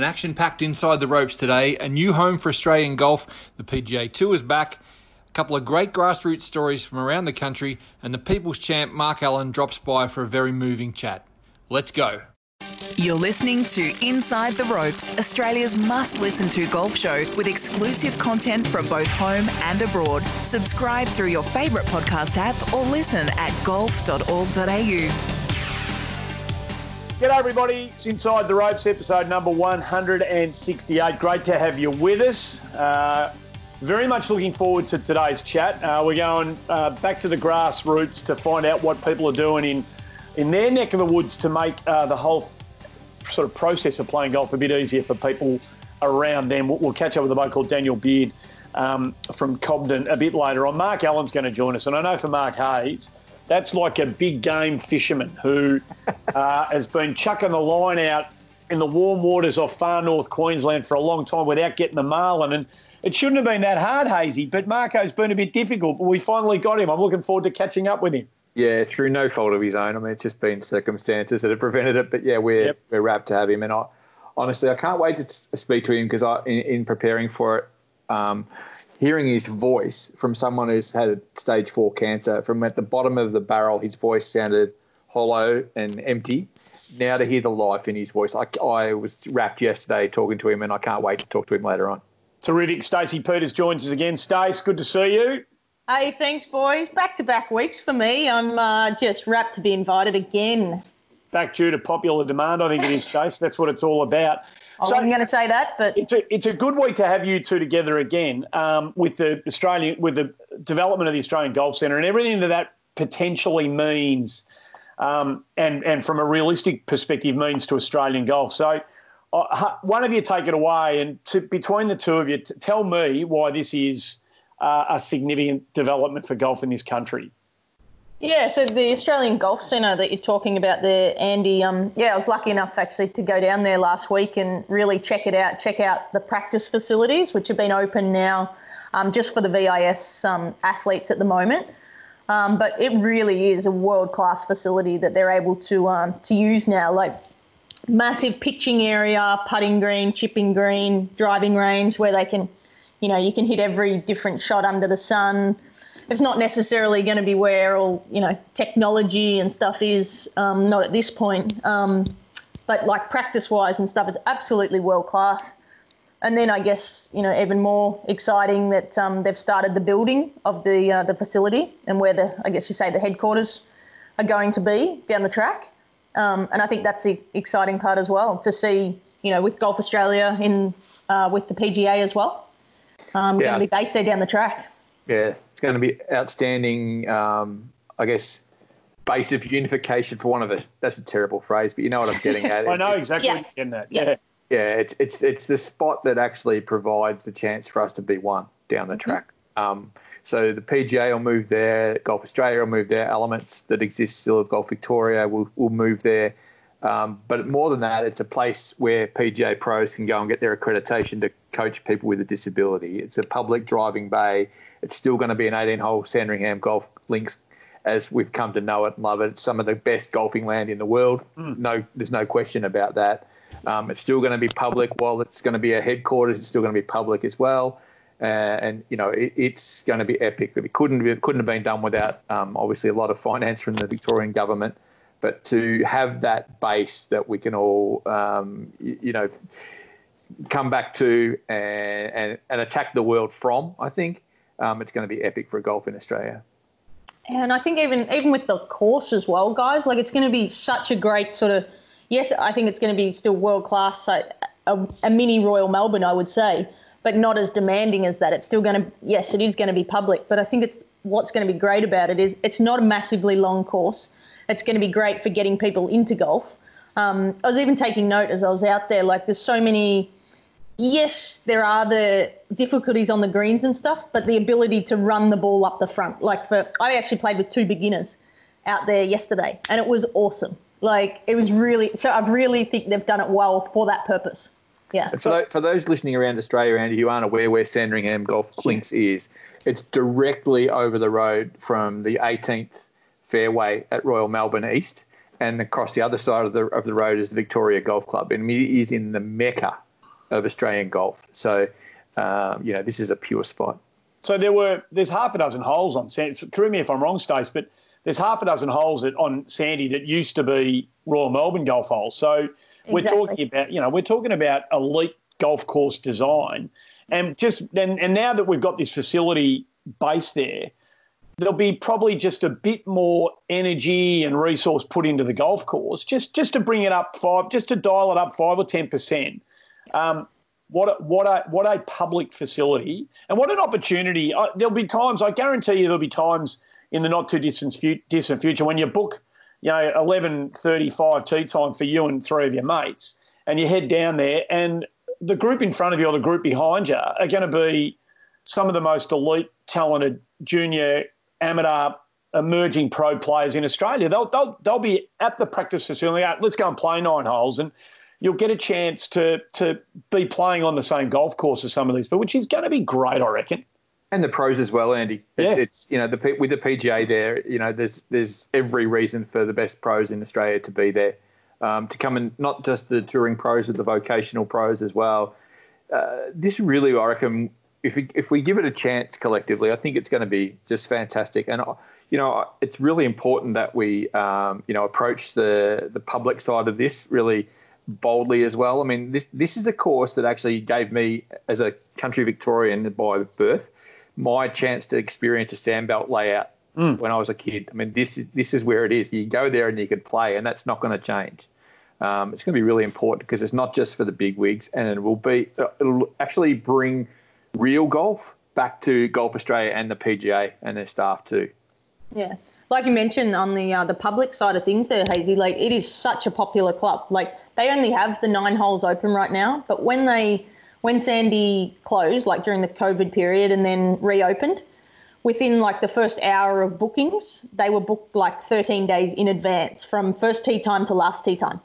An action packed inside the ropes today, a new home for Australian golf. The PGA Tour is back. A couple of great grassroots stories from around the country, and the People's Champ Mark Allen drops by for a very moving chat. Let's go. You're listening to Inside the Ropes, Australia's must listen to golf show with exclusive content from both home and abroad. Subscribe through your favourite podcast app or listen at golf.org.au. G'day, everybody. It's Inside the Ropes, episode number 168. Great to have you with us. Uh, very much looking forward to today's chat. Uh, we're going uh, back to the grassroots to find out what people are doing in, in their neck of the woods to make uh, the whole sort of process of playing golf a bit easier for people around them. We'll, we'll catch up with a bloke called Daniel Beard um, from Cobden a bit later on. Mark Allen's going to join us, and I know for Mark Hayes, that's like a big game fisherman who uh, has been chucking the line out in the warm waters off far north Queensland for a long time without getting the marlin. And it shouldn't have been that hard, Hazy, but Marco's been a bit difficult, but we finally got him. I'm looking forward to catching up with him. Yeah, through no fault of his own. I mean, it's just been circumstances that have prevented it. But yeah, we're yep. we're rapt to have him. And I, honestly, I can't wait to speak to him because I, in, in preparing for it, um, hearing his voice from someone who's had stage four cancer, from at the bottom of the barrel, his voice sounded hollow and empty. Now to hear the life in his voice, I, I was rapt yesterday talking to him, and I can't wait to talk to him later on. Terrific. Stacey Peters joins us again. Stace, good to see you. Hey, thanks, boys. Back to back weeks for me. I'm uh, just rapt to be invited again. Back due to popular demand, I think it is, Stace. That's what it's all about. I so, wasn't going to say that, but it's a, it's a good week to have you two together again um, with the Australian with the development of the Australian Golf Centre and everything that that potentially means, um, and and from a realistic perspective means to Australian golf. So. Uh, one of you take it away, and to, between the two of you, t- tell me why this is uh, a significant development for golf in this country. Yeah, so the Australian Golf Centre that you're talking about there, Andy, um, yeah, I was lucky enough actually to go down there last week and really check it out, check out the practice facilities, which have been open now um, just for the VIS um, athletes at the moment. Um, but it really is a world class facility that they're able to um, to use now. Like massive pitching area, putting green, chipping green, driving range, where they can, you know, you can hit every different shot under the sun it's not necessarily going to be where all you know technology and stuff is. Um, not at this point, um, but like practice wise and stuff, it's absolutely world class. And then I guess you know even more exciting that um, they've started the building of the uh, the facility and where the I guess you say the headquarters are going to be down the track. Um, and I think that's the exciting part as well to see you know with Golf Australia in uh, with the PGA as well. Um, yeah. Going to be based there down the track. Yeah, it's going to be outstanding. Um, I guess base of unification for one of us. That's a terrible phrase, but you know what I'm getting at. I know it's, exactly yeah. in that. Yeah. yeah. it's it's it's the spot that actually provides the chance for us to be one down the mm-hmm. track. Um, so the PGA will move there, Golf Australia will move there, elements that exist still of Golf Victoria will will move there. Um, but more than that, it's a place where PGA pros can go and get their accreditation to coach people with a disability. It's a public driving bay. It's still going to be an 18 hole Sandringham golf links as we've come to know it and love it. It's some of the best golfing land in the world. Mm. No, there's no question about that. Um, it's still going to be public. While it's going to be a headquarters, it's still going to be public as well. Uh, and you know it, it's going to be epic. It couldn't it couldn't have been done without um, obviously a lot of finance from the Victorian government. But to have that base that we can all um, you, you, know come back to and, and, and attack the world from, I think um, it's going to be epic for golf in Australia. And I think even even with the course as well, guys, like it's going to be such a great sort of. Yes, I think it's going to be still world class, a, a mini Royal Melbourne, I would say, but not as demanding as that. It's still going to. Yes, it is going to be public, but I think it's what's going to be great about it is it's not a massively long course. It's going to be great for getting people into golf. Um, I was even taking note as I was out there. Like, there's so many yes, there are the difficulties on the greens and stuff, but the ability to run the ball up the front. Like for, I actually played with two beginners out there yesterday, and it was awesome. Like it was really. So I really think they've done it well for that purpose. Yeah. For, those, for those listening around Australia, Andy, who aren't aware where Sandringham Golf Links is, it's directly over the road from the 18th fairway at Royal Melbourne East, and across the other side of the of the road is the Victoria Golf Club, and it is in the mecca of Australian golf. So, um, you know, this is a pure spot. So there were there's half a dozen holes on Sandy. Correct me if I'm wrong, Stace, but there's half a dozen holes at, on Sandy that used to be Royal Melbourne golf holes. So we're talking about you know we're talking about elite golf course design, and just and, and now that we've got this facility based there, there'll be probably just a bit more energy and resource put into the golf course, just just to bring it up five, just to dial it up five or ten percent. Um, what a, what a what a public facility and what an opportunity. Uh, there'll be times I guarantee you there'll be times in the not too distant distant future when you book, you know, eleven thirty five tea time for you and three of your mates, and you head down there, and the group in front of you or the group behind you are going to be some of the most elite, talented junior, amateur, emerging pro players in Australia. They'll they'll they'll be at the practice facility. Let's go and play nine holes and you'll get a chance to to be playing on the same golf course as some of these people, which is going to be great, I reckon. And the pros as well, Andy. Yeah. It's you know the with the PGA there, you know there's there's every reason for the best pros in Australia to be there, um, to come and not just the touring pros, but the vocational pros as well. Uh, this really, I reckon, if we if we give it a chance collectively, I think it's going to be just fantastic. And you know, it's really important that we um, you know approach the the public side of this really boldly as well. I mean, this this is a course that actually gave me, as a country Victorian by birth, my chance to experience a sandbelt layout mm. when I was a kid. I mean, this is this is where it is. You go there and you can play, and that's not going to change. Um, it's going to be really important because it's not just for the big wigs, and it will be uh, it'll actually bring real golf back to Golf Australia and the PGA and their staff too. Yeah, like you mentioned on the uh, the public side of things, there, Hazy. Like it is such a popular club. Like they only have the nine holes open right now, but when they when Sandy closed, like during the COVID period, and then reopened, within like the first hour of bookings, they were booked like 13 days in advance from first tee time to last tee time.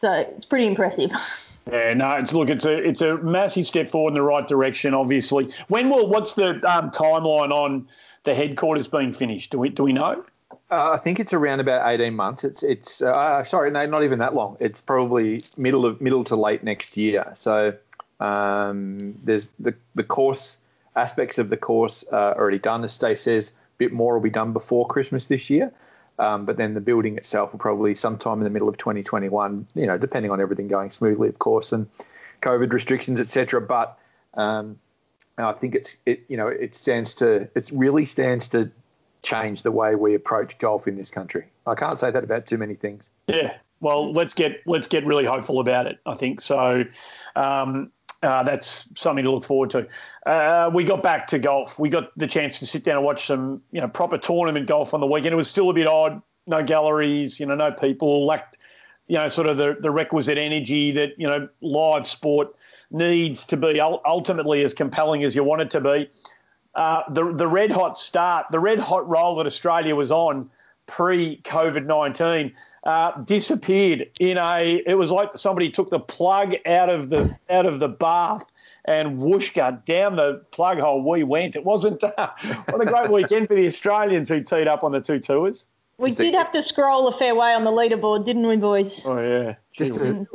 So it's pretty impressive. Yeah, no, it's look, it's a it's a massive step forward in the right direction. Obviously, when will what's the um, timeline on the headquarters being finished? Do we do we know? Uh, I think it's around about eighteen months. It's it's uh, sorry, no, not even that long. It's probably middle of middle to late next year. So um, there's the the course aspects of the course uh, already done. As Stace says, a bit more will be done before Christmas this year. Um, but then the building itself will probably sometime in the middle of 2021. You know, depending on everything going smoothly, of course, and COVID restrictions, etc. But um, I think it's it you know it stands to it really stands to change the way we approach golf in this country. I can't say that about too many things. Yeah. Well, let's get let's get really hopeful about it. I think so. Um, uh, that's something to look forward to. Uh, we got back to golf. We got the chance to sit down and watch some, you know, proper tournament golf on the weekend. It was still a bit odd. No galleries, you know, no people. Lacked, you know, sort of the, the requisite energy that you know live sport needs to be ultimately as compelling as you want it to be. Uh, the the red hot start, the red hot roll that Australia was on pre COVID nineteen. Uh, disappeared in a. It was like somebody took the plug out of the out of the bath and whoosh! whooshka down the plug hole we went. It wasn't. Uh, what a great weekend for the Australians who teed up on the two tours. We did have to scroll a fair way on the leaderboard, didn't we, boys? Oh yeah. Just to,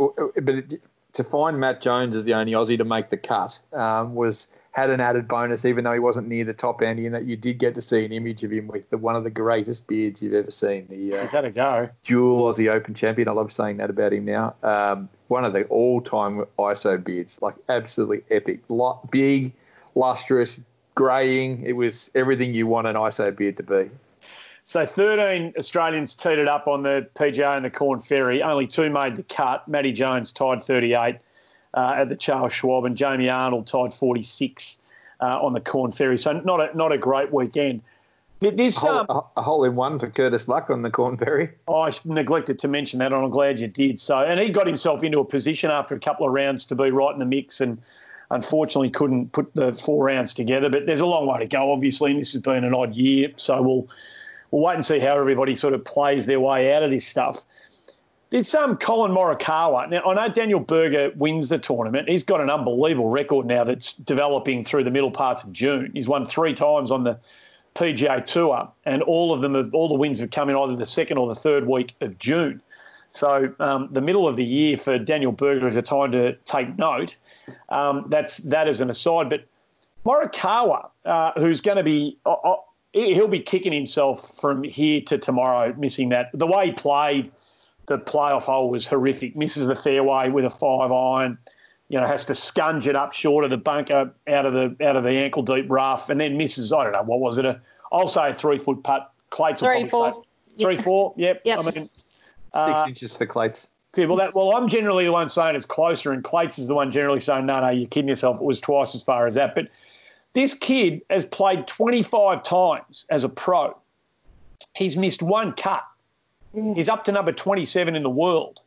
but it, to find Matt Jones as the only Aussie to make the cut um, was had an added bonus, even though he wasn't near the top end, in that you did get to see an image of him with the, one of the greatest beards you've ever seen. The uh, had a go. Dual Aussie Open champion. I love saying that about him now. Um, one of the all-time ISO beards, like absolutely epic, big, lustrous, greying. It was everything you want an ISO beard to be. So 13 Australians teed it up on the PGA and the Corn Ferry. Only two made the cut. Matty Jones tied 38 uh, at the Charles Schwab, and Jamie Arnold tied 46 uh, on the Corn Ferry. So not a, not a great weekend. This, a, hole, um, a hole in one for Curtis Luck on the Corn Ferry. I neglected to mention that, and I'm glad you did. So, and he got himself into a position after a couple of rounds to be right in the mix, and unfortunately couldn't put the four rounds together. But there's a long way to go, obviously, and this has been an odd year. So we'll we'll wait and see how everybody sort of plays their way out of this stuff. There's um, Collin Morikawa. Now, I know Daniel Berger wins the tournament. He's got an unbelievable record now that's developing through the middle parts of June. He's won three times on the PGA Tour, and all of them have, all the wins have come in either the second or the third week of June. So um, the middle of the year for Daniel Berger is a time to take note. Um, that's that as an aside. But Morikawa, uh, who's going to be, uh, uh, he'll be kicking himself from here to tomorrow, missing that. The way he played the playoff hole was horrific. Misses the fairway with a five iron. You know, has to scunge it up short of the bunker, out of the out of the ankle deep rough, and then misses. I don't know what was it. A, I'll say a three foot putt. Clates Three, will four. probably say three, four. Yep. Yep. I mean, Six Uh, inches for Clates. Okay, well, that, well, I'm generally the one saying it's closer, and Clates is the one generally saying, no, no, you're kidding yourself. It was twice as far as that. But this kid has played 25 times as a pro. He's missed one cut. He's up to number 27 in the world.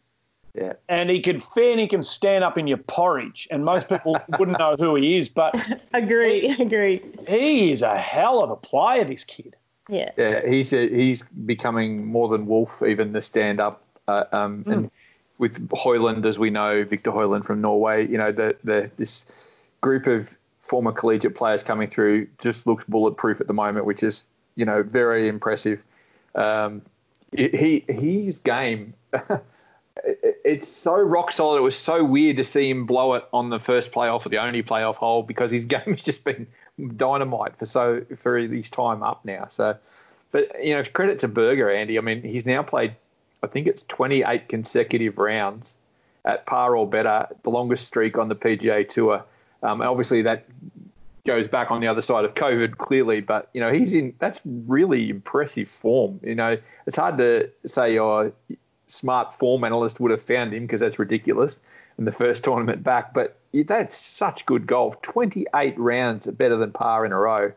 Yeah. And he could fair dinkum stand up in your porridge, and most people wouldn't know who he is, but Agree, agree. he is a hell of a player, this kid. Yeah. Yeah, he's a, he's becoming more than Wolff, even the stand up. Uh, um, And with Hovland, as we know, Viktor Hovland from Norway, you know, the, the this group of former collegiate players coming through just looks bulletproof at the moment, which is you know very impressive. Um, he his game. It's so rock solid. It was so weird to see him blow it on the first playoff or the only playoff hole because his game has just been dynamite for so for his time up now. So, but you know, credit to Berger, Andy. I mean, he's now played, I think it's 28 consecutive rounds at par or better, the longest streak on the PGA Tour. Um, obviously, that goes back on the other side of COVID, clearly. But you know, he's in that's really impressive form. You know, it's hard to say your smart form analyst would have found him because that's ridiculous in the first tournament back. But that's such good golf. 28 rounds better than par in a row.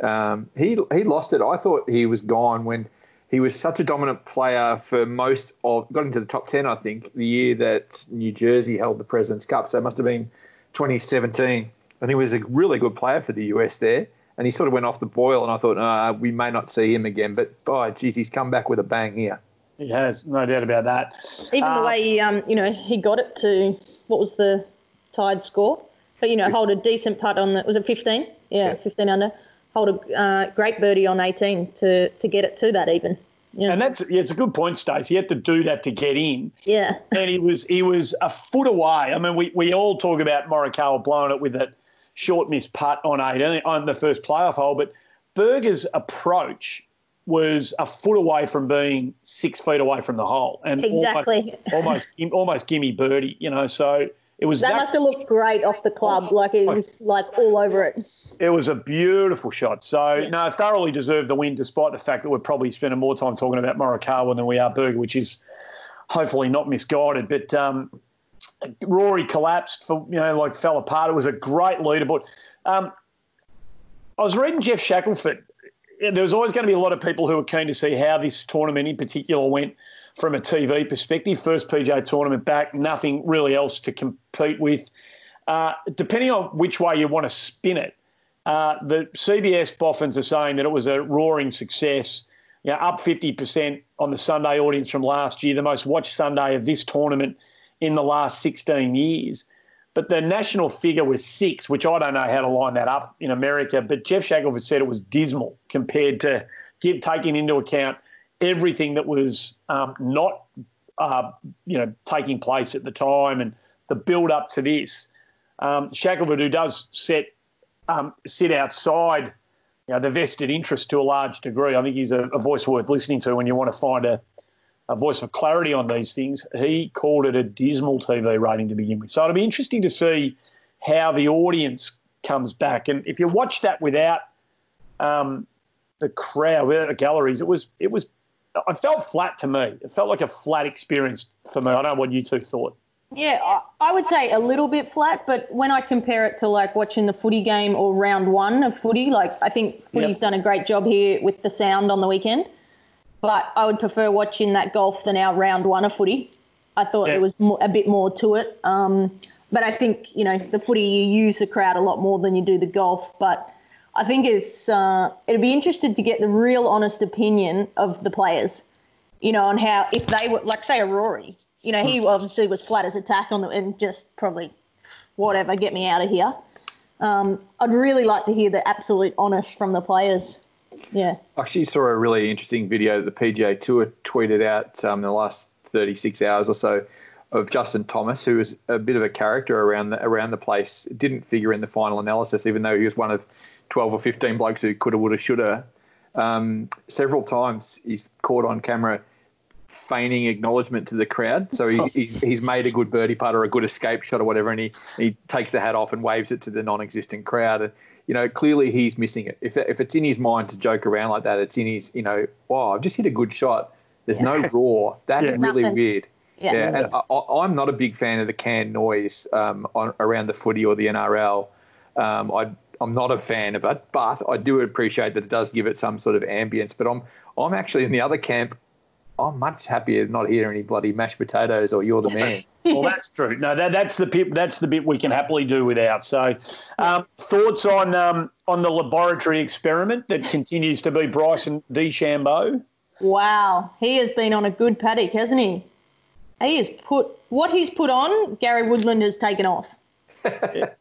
Um, he he lost it. I thought he was gone when he was such a dominant player for most of got into the top 10 I think the year that New Jersey held the President's Cup so it must have been 2017 and he was a really good player for the US there and he sort of went off the boil and I thought uh, we may not see him again but oh geez he's come back with a bang here He has, no doubt about that. Even Uh, the way he, um, you know, he got it to what was the tied score? But you know, hold a decent putt on the was it 15? Yeah, Yeah. 15 under. Hold a uh, great birdie on 18 to to get it to that even. Yeah. And that's yeah, it's a good point, Stace. He had to do that to get in. yeah. and he was he was a foot away. I mean, we, we all talk about Morikawa blowing it with that short miss putt on eight on the first playoff hole, but Berger's approach was a foot away from being six feet away from the hole, and Exactly. almost almost, almost gimme birdie. You know, so it was That that, must have looked great off the club. Like it was like all over it. it was a beautiful shot. So no, thoroughly deserved the win, despite the fact that we're probably spending more time talking about Morikawa than we are Berger, which is hopefully not misguided. But um, Rory collapsed for you know like fell apart. It was a great leaderboard. Um, I was reading Geoff Shackelford. There was always going to be a lot of people who were keen to see how this tournament in particular went from a TV perspective. First PJ tournament back, nothing really else to compete with. Uh, depending on which way you want to spin it, uh, the CBS boffins are saying that it was a roaring success. You know, up 50% on the Sunday audience from last year, the most watched Sunday of this tournament in the last 16 years. But the national figure was six, which I don't know how to line that up in America. But Geoff Shackelford said it was dismal compared to give, taking into account everything that was um, not, uh, you know, taking place at the time and the build up to this. Um, Shackelford, who does set um, sit outside you know, the vested interest to a large degree. I think he's a, a voice worth listening to when you want to find a, a voice of clarity on these things. He called it a dismal TV rating to begin with. So it'll be interesting to see how the audience comes back. And if you watch that without um, the crowd, without the galleries, it was it was. I felt flat to me. It felt like a flat experience for me. I don't know what you two thought. Yeah, I, I would say a little bit flat, but when I compare it to like watching the footy game or round one of footy, like I think footy's Yep. done a great job here with the sound on the weekend. But I would prefer watching that golf than our round one of footy. I thought Yeah. there was a bit more to it. Um, but I think you know the footy you use the crowd a lot more than you do the golf. But I think it's uh, it'd be interested to get the real honest opinion of the players. You know, on how if they were like say a Rory. You know, he obviously was flat as a tack on the and just probably whatever, get me out of here. Um, I'd really like to hear the absolute honest from the players. Yeah. I actually saw a really interesting video that the PGA Tour tweeted out um, in the last 36 hours or so of Justin Thomas, who was a bit of a character around the around the place. Didn't figure in the final analysis, even though he was one of 12 or 15 blokes who coulda, woulda, shoulda. Um, several times he's caught on camera feigning acknowledgement to the crowd. So he, he's he's made a good birdie putt or a good escape shot or whatever, and he, he takes the hat off and waves it to the non-existent crowd. And you know, clearly he's missing it. If if it's in his mind to joke around like that, it's in his you know, wow, I've just hit a good shot. There's no roar. That's Yeah. really Nothing. weird. Yeah. Yeah, and I, I'm not a big fan of the canned noise um, on, around the footy or the NRL. Um, I, I'm not a fan of it, but I do appreciate that it does give it some sort of ambience. But I'm I'm actually in the other camp. I'm much happier not hearing any bloody mashed potatoes or "You're the man." well, that's true. No, that, that's the bit. That's the bit we can happily do without. So, um, thoughts on um, on the laboratory experiment that continues to be Bryson DeChambeau? Wow, he has been on a good paddock, hasn't he? He has put what he's put on. Gary Woodland has taken off.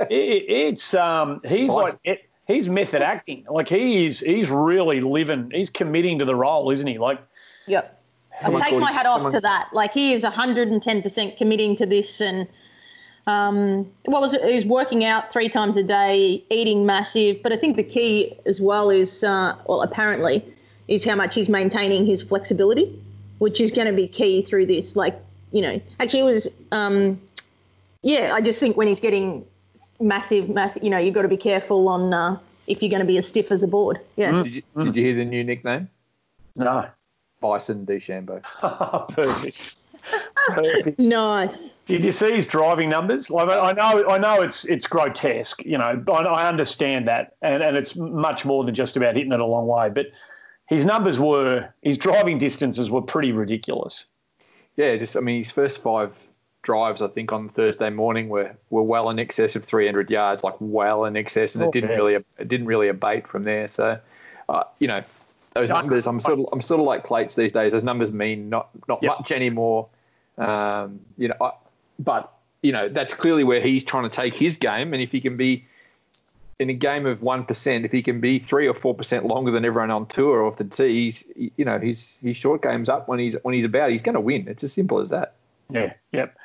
It, it's um, he's like it, he's method acting. Like he is, he's really living. He's committing to the role, isn't he? Like Yep. Someone I take called- my hat off someone- to that. Like he is 110% committing to this, and um, what was it? He was working out three times a day, eating massive. But I think the key as well is, uh, well, apparently, is how much he's maintaining his flexibility, which is going to be key through this. Like, you know, actually, it was, um, yeah. I just think when he's getting massive, massive, you know, you've got to be careful on uh, if you're going to be as stiff as a board. Yeah. Did you, did you hear the new nickname? no, Bison DeChambeau. perfect. Perfect. Nice. Did you see his driving numbers? Like I know, I know it's it's grotesque. You know, I, I understand that, and and it's much more than just about hitting it a long way. But his numbers were his driving distances were pretty ridiculous. Yeah, just I mean, his first five drives, I think, on Thursday morning were, were well in excess of 300 yards, like well in excess, and it didn't really it didn't really abate from there. So, uh, you know, those numbers, I'm sort of I'm sort of like Clates these days. Those numbers mean not not Yep. much anymore. Um, you know, I, but you know that's clearly where he's trying to take his game, and if he can be in a game of one percent, if he can be three or four percent longer than everyone on tour or off the tee, he's you know his his short game's up when he's when he's about. He's going to win. It's as simple as that. Yeah, yep.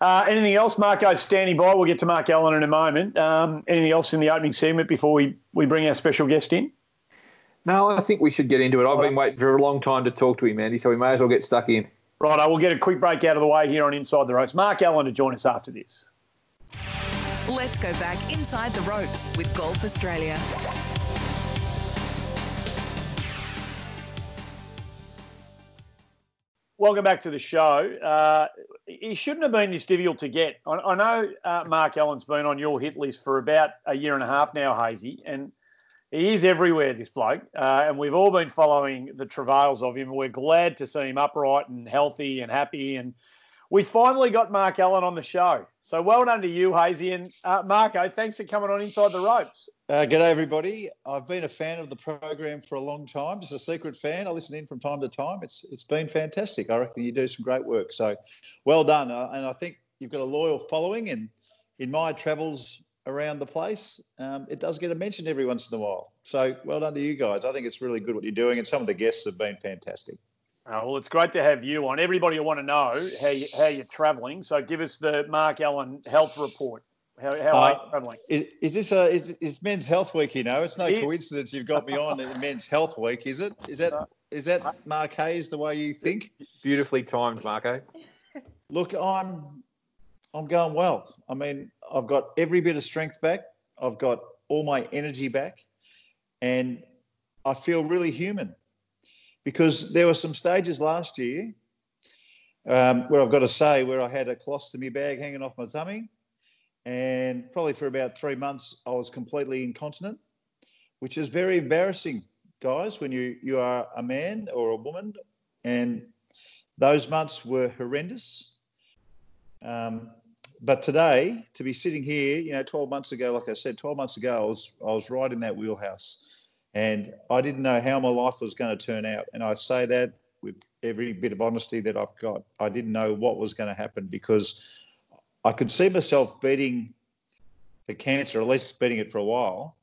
Uh, anything else? Marco's standing by. We'll get to Mark Allen in a moment. Um, anything else in the opening segment before we, we bring our special guest in? No, I think we should get into it. I've been waiting for a long time to talk to him, Andy, so we may as well get stuck in. Right, I will get a quick break out of the way here on Inside the Ropes. Mark Allen to join us after this. Let's go back inside the ropes with Golf Australia. Welcome back to the show. Uh, he shouldn't have been this difficult to get. I, I know uh, Mark Allen's been on your hit list for about a year and a half now, Hazy, and he is everywhere, this bloke. Uh, and we've all been following the travails of him. We're glad to see him upright and healthy and happy. And we finally got Mark Allen on the show. So well done to you, Hazy. And uh, Marco, thanks for coming on Inside the Ropes. Uh, g'day, everybody. I've been a fan of the program for a long time. Just a secret fan. I listen in from time to time. It's it's been fantastic. I reckon you do some great work. So, well done. Uh, and I think you've got a loyal following. And in my travels around the place, um, it does get a mention every once in a while. So, well done to you guys. I think it's really good what you're doing, and some of the guests have been fantastic. Uh, well, it's great to have you on. Everybody will want to know how, you, how you're travelling. So give us the Mark Allen health report. How, how are you Uh, travelling? Is, is this a is, is Men's Health Week? You know, it's no It coincidence you've got me on in Men's Health Week, is it? Is that is that Mark Hayes the way you think? Beautifully timed, Marco. Look, I'm I'm going well. I mean, I've got every bit of strength back. I've got all my energy back, and I feel really human because there were some stages last year um, where I've got to say where I had a colostomy bag hanging off my tummy, and probably for about three months I was completely incontinent, which is very embarrassing, guys, when you you are a man or a woman, and those months were horrendous. Um, but today, to be sitting here, you know, 12 months ago, like I said, 12 months ago, I was I was right in that wheelhouse, and I didn't know how my life was going to turn out. And I say that with every bit of honesty that I've got. I didn't know what was going to happen because I could see myself beating the cancer, at least beating it for a while,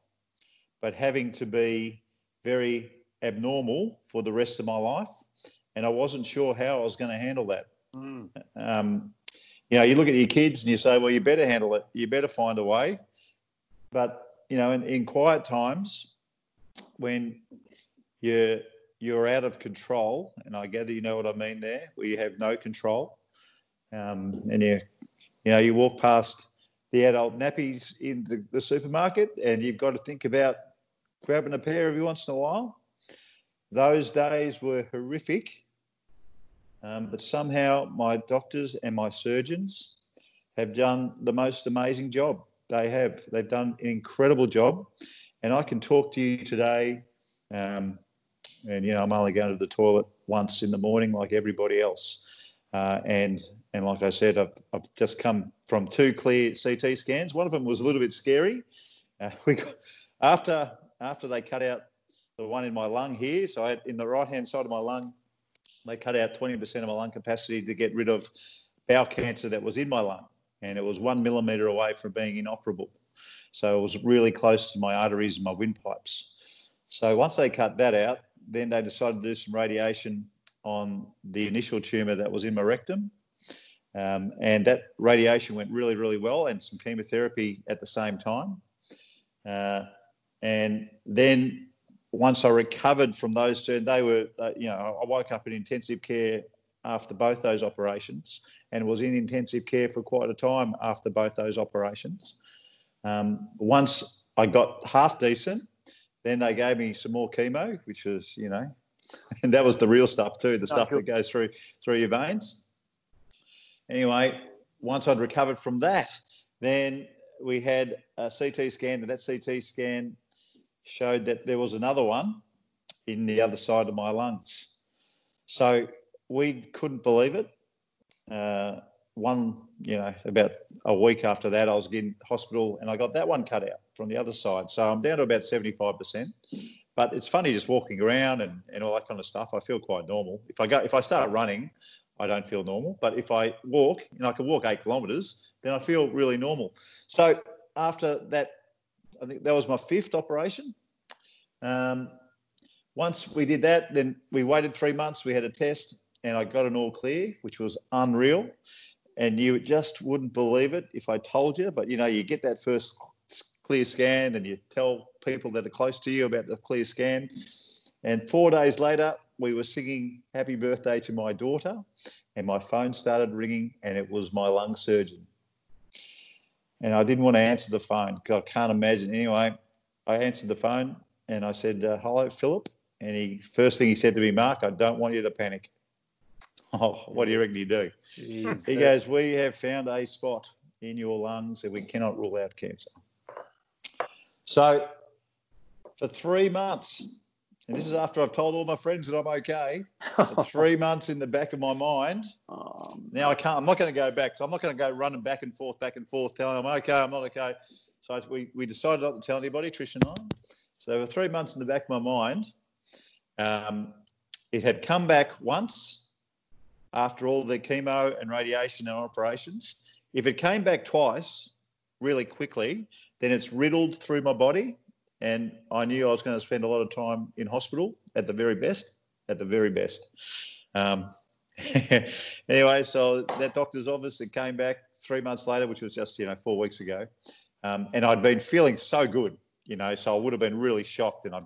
but having to be very abnormal for the rest of my life. And I wasn't sure how I was going to handle that. Mm. Um, you know, you look at your kids and you say, well, you better handle it. You better find a way. But, you know, in, in quiet times, when you're, you're out of control, and I gather you know what I mean there, where you have no control, um, and you, you know, you walk past the adult nappies in the, the supermarket and you've got to think about grabbing a pair every once in a while. Those days were horrific um, but somehow my doctors and my surgeons have done the most amazing job. They have. They've done an incredible job. And I can talk to you today. Um, and, you know, I'm only going to the toilet once in the morning like everybody else. Uh, and and like I said, I've, I've just come from two clear CT scans. One of them was a little bit scary. Uh, we got, after after they cut out the one in my lung here, so I had, in the right hand side of my lung, they cut out 20% of my lung capacity to get rid of bowel cancer that was in my lung. And it was one millimetre away from being inoperable. So it was really close to my arteries and my windpipes. So once they cut that out, then they decided to do some radiation on the initial tumour that was in my rectum. Um, and that radiation went really, really well, and some chemotherapy at the same time. Uh, and then once I recovered from those two, they were, uh, you know, I woke up in intensive care after both those operations and was in intensive care for quite a time after both those operations. Um, once I got half decent, then they gave me some more chemo, which was, you know, and that was the real stuff too, the oh, stuff that goes through through your veins. Anyway, once I'd recovered from that, then we had a CT scan, and that CT scan showed that there was another one in the other side of my lungs. So we couldn't believe it. Uh, one, you know, about a week after that, I was in hospital and I got that one cut out from the other side. So I'm down to about 75%. But it's funny just walking around and, and all that kind of stuff. I feel quite normal. If I go, if I start running, I don't feel normal. But if I walk, and I can walk eight kilometres, then I feel really normal. So after that I think that was my fifth operation. Um, once we did that, then we waited three months. We had a test, and I got an all clear, which was unreal. And you just wouldn't believe it if I told you, but you know, you get that first clear scan, and you tell people that are close to you about the clear scan. And four days later, we were singing happy birthday to my daughter, and my phone started ringing, and it was my lung surgeon and I didn't want to answer the phone because I can't imagine. Anyway, I answered the phone and I said, uh, "Hello, Philip." And he first thing he said to me, "Mark, I don't want you to panic." Oh, what do you reckon you do? Jeez, he goes, "We have found a spot in your lungs, and we cannot rule out cancer." So, for three months, and this is after I've told all my friends that I'm okay. three months in the back of my mind. Oh, now I can't. I'm not going to go back. So I'm not going to go running back and forth, back and forth, telling them okay, I'm not okay. So we, we decided not to tell anybody, Trish and I. So for three months in the back of my mind, um, it had come back once after all the chemo and radiation and operations. If it came back twice, really quickly, then it's riddled through my body and I knew I was going to spend a lot of time in hospital at the very best, at the very best. Um, anyway, so that doctor's office, it came back three months later, which was just, you know, four weeks ago. Um, and I'd been feeling so good, you know, so I would have been really shocked. And I,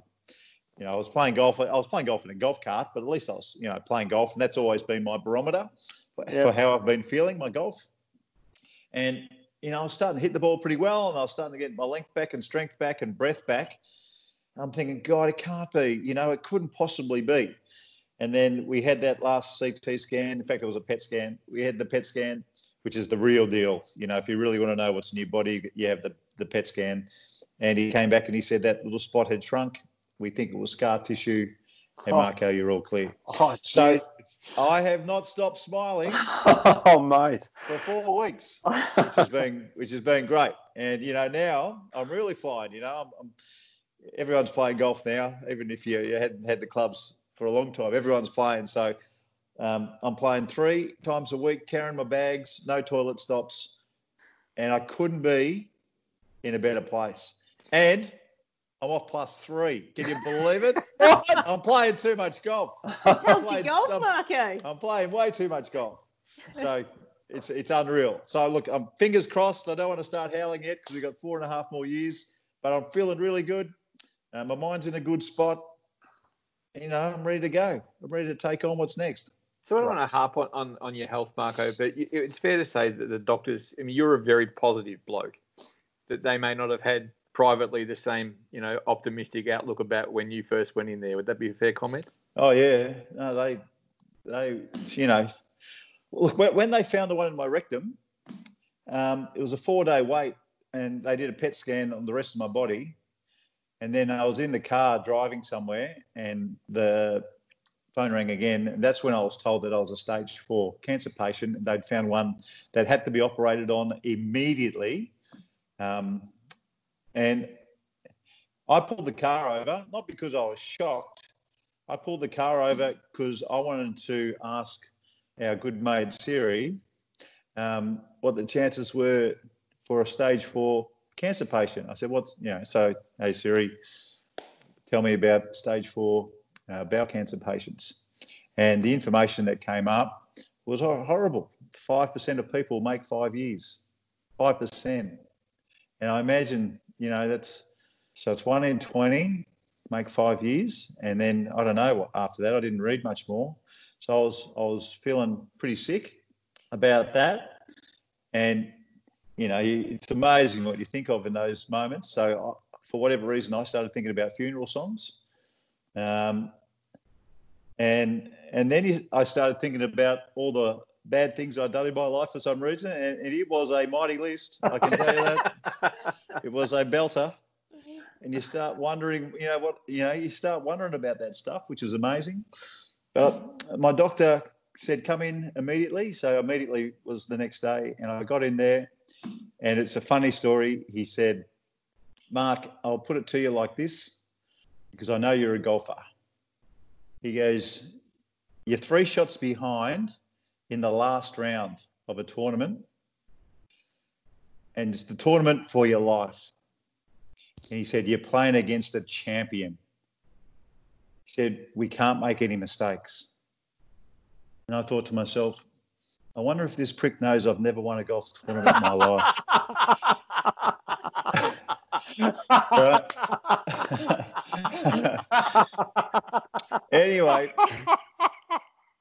you know, I was playing golf. I was playing golf in a golf cart, but at least I was, you know, playing golf. And that's always been my barometer for, yeah. for how I've been feeling, my golf. And you know, I was starting to hit the ball pretty well and I was starting to get my length back and strength back and breath back. I'm thinking, God, it can't be. You know, it couldn't possibly be. And then we had that last CT scan. In fact, it was a PET scan. We had the PET scan, which is the real deal. You know, if you really want to know what's in your body, you have the, the PET scan. And he came back and he said that little spot had shrunk. We think it was scar tissue. And oh. Marco, you're all clear. Oh, so I have not stopped smiling. oh, mate, for four weeks, which has been which has been great. And you know, now I'm really fine. You know, I'm, I'm, everyone's playing golf now, even if you, you hadn't had the clubs for a long time. Everyone's playing, so um, I'm playing three times a week, carrying my bags, no toilet stops, and I couldn't be in a better place. And I'm off plus three. Can you believe it? I'm playing too much golf. How's your golf, I'm, Marco? I'm playing way too much golf. So it's it's unreal. So look, I'm fingers crossed. I don't want to start howling yet because we've got four and a half more years, but I'm feeling really good. Uh, my mind's in a good spot. You know, I'm ready to go. I'm ready to take on what's next. So I don't want to harp on, on, on your health, Marco, but it's fair to say that the doctors, I mean, you're a very positive bloke, that they may not have had privately the same, you know, optimistic outlook about when you first went in there. Would that be a fair comment? Oh yeah, no, they, they, you know, look when they found the one in my rectum, um, it was a four-day wait, and they did a PET scan on the rest of my body, and then I was in the car driving somewhere, and the phone rang again. And that's when I was told that I was a stage four cancer patient, and they'd found one that had to be operated on immediately. Um, and I pulled the car over, not because I was shocked. I pulled the car over because I wanted to ask our good maid Siri um, what the chances were for a stage four cancer patient. I said, "What's you know?" So, hey Siri, tell me about stage four uh, bowel cancer patients. And the information that came up was horrible. Five percent of people make five years. Five percent. And I imagine, you know, that's so it's one in twenty make five years, and then I don't know. After that, I didn't read much more. So I was I was feeling pretty sick about that, and you know it's amazing what you think of in those moments. So I, for whatever reason, I started thinking about funeral songs, um, and and then I started thinking about all the bad things I'd done in my life for some reason, and, and it was a mighty list. I can tell you that it was a belter and you start wondering, you know what, you know, you start wondering about that stuff, which is amazing. But my doctor said, come in immediately. So immediately was the next day. And I got in there. And it's a funny story. He said, Mark, I'll put it to you like this because I know you're a golfer. He goes, You're three shots behind in the last round of a tournament. And it's the tournament for your life. And he said, You're playing against a champion. He said, We can't make any mistakes. And I thought to myself, I wonder if this prick knows I've never won a golf tournament in my life. anyway,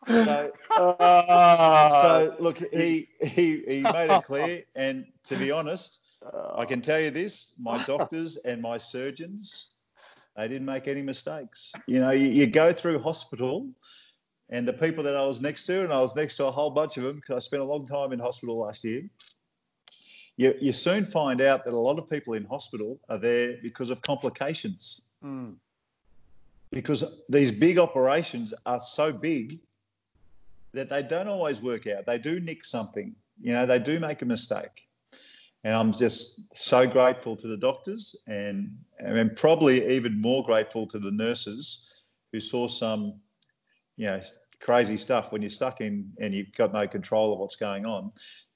so, so look, he, he he made it clear, and to be honest, I can tell you this: my doctors and my surgeons they didn't make any mistakes. You know, you, you, go through hospital, and the people that I was next to, and I was next to a whole bunch of them because I spent a long time in hospital last year. You, you soon find out that a lot of people in hospital are there because of complications. Mm. Because these big operations are so big that they don't always work out. They do nick something, you know, they do make a mistake. And I'm just so grateful to the doctors and, and probably even more grateful to the nurses who saw some, you know, crazy stuff when you're stuck in and you've got no control of what's going on.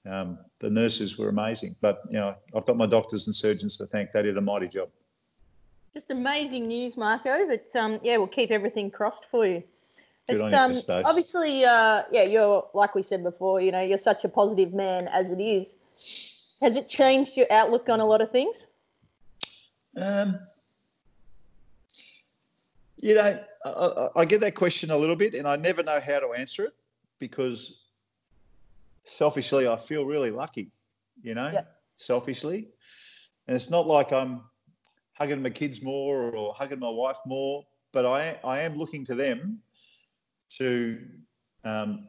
Um, the nurses were amazing. But, you know, I've got my doctors and surgeons to thank. They did a mighty job. Just amazing news, Marco. But um, yeah, we'll keep everything crossed for you. Good it's, um, you, obviously, uh, yeah, you're like we said before. You know, you're such a positive man as it is. Has it changed your outlook on a lot of things? Um, you know, I, I, get that question a little bit, and I never know how to answer it because selfishly, I feel really lucky. You know, yeah. selfishly, and it's not like I'm hugging my kids more or hugging my wife more, but I I am looking to them to um,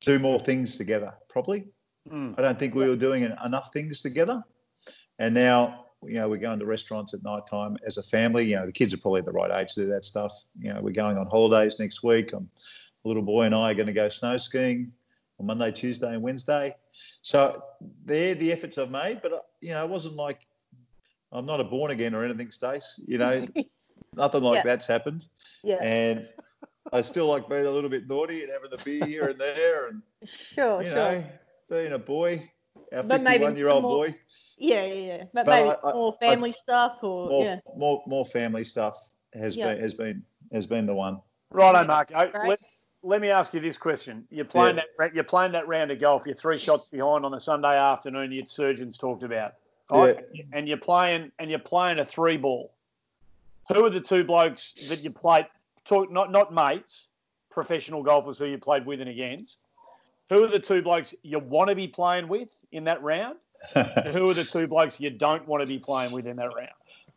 do more things together. Probably, mm. I don't think we were doing enough things together, and now you know we're going to restaurants at night time as a family. You know the kids are probably the right age to do that stuff. You know we're going on holidays next week. I'm, a little boy and I are going to go snow skiing on Monday, Tuesday, and Wednesday. So they're the efforts I've made, but uh, you know it wasn't like I'm not a born again or anything, Stace. You know, nothing like yeah. that's happened. Yeah. And I still like being a little bit naughty and having the beer here and there, and sure, you sure. know, being a boy, our fifty-one-year-old boy. Yeah, yeah, yeah. But, but maybe I, more family I, stuff, or more, yeah. more, more family stuff has yeah. been has been has been the one. Righto, Marco. Let's let me ask you this question: You're playing Yeah. that you're playing that round of golf. You're three shots behind on a Sunday afternoon. Your surgeons talked about, right? And you're playing and you're playing a three ball. Who are the two blokes that you played? Talk not not mates, professional golfers who you played with and against. Who are the two blokes you want to be playing with in that round? Who are the two blokes you don't want to be playing with in that round?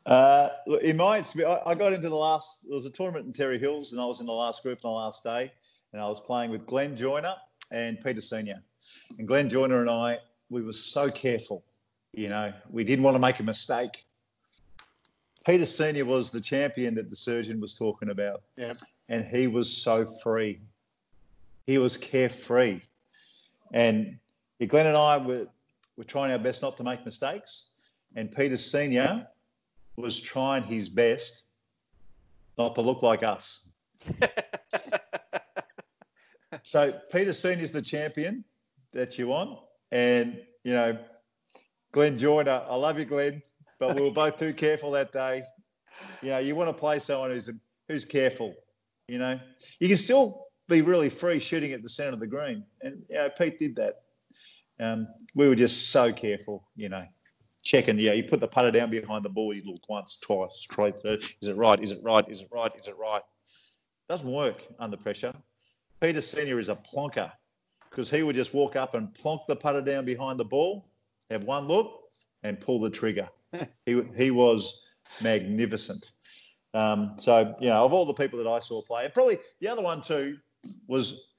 Uh, in my experience, I I got into the last. There was a tournament in Terrey Hills, and I was in the last group on the last day, and I was playing with Glenn Joyner and Peter Senior. And Glenn Joyner and I, we were so careful. You know, we didn't want to make a mistake. Peter Senior was the champion that the surgeon was talking about, Yeah. and he was so free. He was carefree, and yeah, Glenn and I were were trying our best not to make mistakes. And Peter Senior was trying his best not to look like us. so Peter Senior's the champion that you want, and you know, Glenn Joyner. I love you, Glenn, but we were both too careful that day. You know, you want to play someone who's who's careful. You know, you can still be really free shooting at the centre of the green, and you know, Pete did that. Um, we were just so careful, you know checking. Yeah, you put the putter down behind the ball. You look once, twice, twice. Is it right? Is it right? Is it right? Is it right? Doesn't work under pressure. Peter Senior is a plonker because he would just walk up and plonk the putter down behind the ball, have one look, and pull the trigger. he he was magnificent. Um, so you know, of all the people that I saw play, and probably the other one too was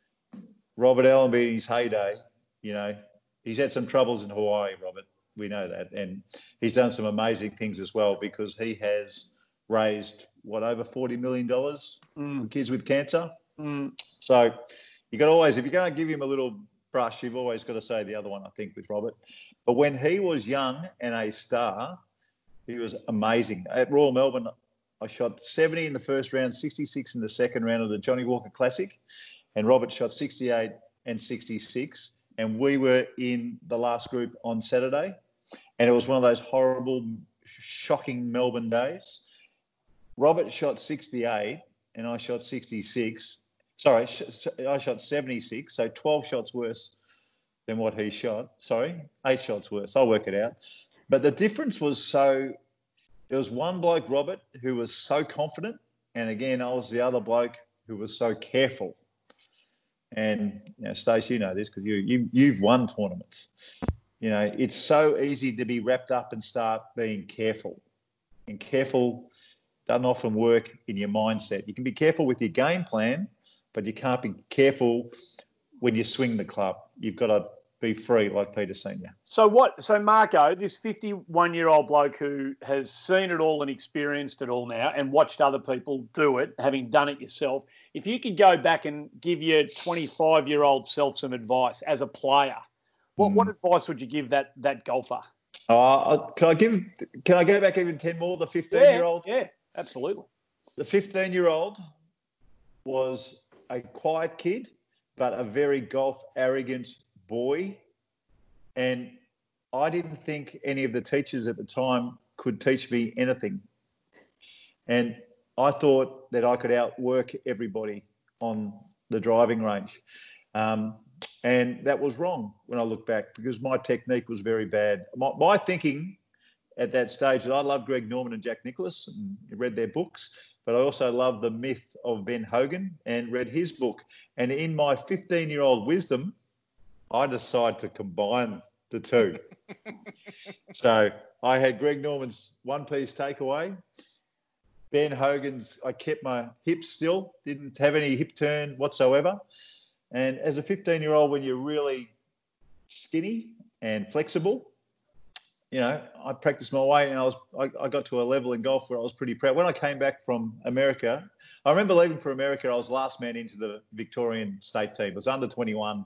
Robert Allenby in his heyday. You know, he's had some troubles in Hawaii, Robert we know that. And he's done some amazing things as well because he has raised what over forty million dollars for kids with cancer. Mm. So you got to always, if you're going to give him a little brush, you've always got to say the other one. I think with Robert, but when he was young and a star, he was amazing at Royal Melbourne. I shot 70 in the first round, 66 in the second round of the Johnnie Walker Classic, and Robert shot 68 and 66 and we were in the last group on Saturday, and it was one of those horrible, shocking Melbourne days. Robert shot 68, and I shot 66. Sorry, I shot 76, so 12 shots worse than what he shot. Sorry, eight shots worse. I'll work it out. But the difference was so. There was one bloke, Robert, who was so confident, and again, I was the other bloke who was so careful. And you know, Stacey, you know this because you, you you've won tournaments. You know, it's so easy to be wrapped up and start being careful. And careful doesn't often work in your mindset. You can be careful with your game plan, but you can't be careful when you swing the club. You've got to be free like Peter Senior. So what? So Marco, this fifty-one-year-old bloke who has seen it all and experienced it all now, and watched other people do it, having done it yourself. If you could go back and give your twenty-five-year-old self some advice as a player, what, what advice would you give that that golfer? Uh, can I give? Can I go back even ten more? The fifteen-year-old. Yeah, yeah, absolutely. The fifteen-year-old was a quiet kid, but a very golf arrogant boy. And I didn't think any of the teachers at the time could teach me anything. And I thought that I could outwork everybody on the driving range. Um, and that was wrong when I look back because my technique was very bad. My, my thinking at that stage, that I loved Greg Norman and Jack Nicklaus and read their books, but I also loved the myth of Ben Hogan and read his book. And in my 15 year old wisdom, I decided to combine the two. so I had Greg Norman's one piece takeaway. Ben Hogan's, I kept my hips still, didn't have any hip turn whatsoever. And as a 15 year old, when you're really skinny and flexible, you know, I practiced my way and I was I, I, got to a level in golf where I was pretty proud. When I came back from America, I remember leaving for America, I was last man into the Victorian state team. It was under 21.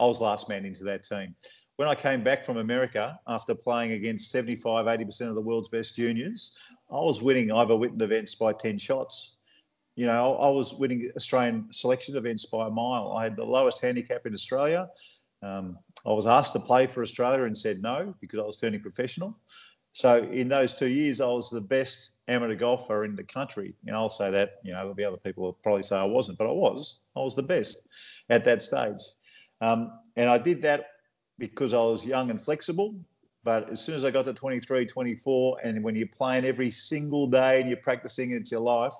I was last man into that team. When I came back from America after playing against 75, 80% of the world's best juniors, I was winning Ivo Whitton events by 10 shots. You know, I was winning Australian selection events by a mile. I had the lowest handicap in Australia. Um, I was asked to play for Australia and said no because I was turning professional. So in those two years, I was the best amateur golfer in the country. And I'll say that, you know, there'll be other people who probably say I wasn't, but I was. I was the best at that stage. Um, and I did that because I was young and flexible. But as soon as I got to 23, 24, and when you're playing every single day and you're practicing, it's your life,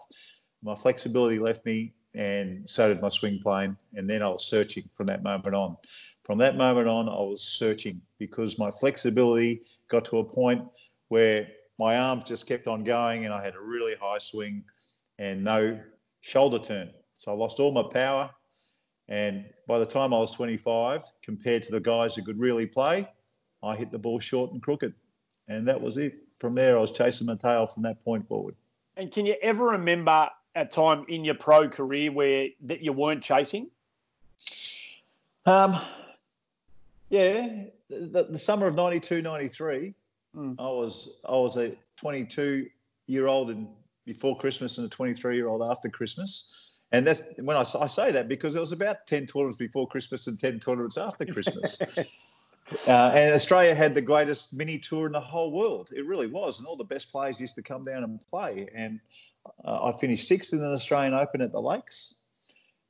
my flexibility left me and so did my swing plane. And then I was searching from that moment on. From that moment on, I was searching because my flexibility got to a point where my arms just kept on going and I had a really high swing and no shoulder turn. So I lost all my power. And by the time I was 25, compared to the guys who could really play, I hit the ball short and crooked. And that was it. From there, I was chasing my tail from that point forward. And can you ever remember a time in your pro career where that you weren't chasing? Um, yeah, the, the summer of 92, 93, mm. I was I was a 22 year old and before Christmas and a 23 year old after Christmas. And that's when I, I say that because it was about 10 tournaments before Christmas and 10 tournaments after Christmas. Uh, and Australia had the greatest mini tour in the whole world. It really was, and all the best players used to come down and play. And uh, I finished sixth in an Australian Open at the Lakes,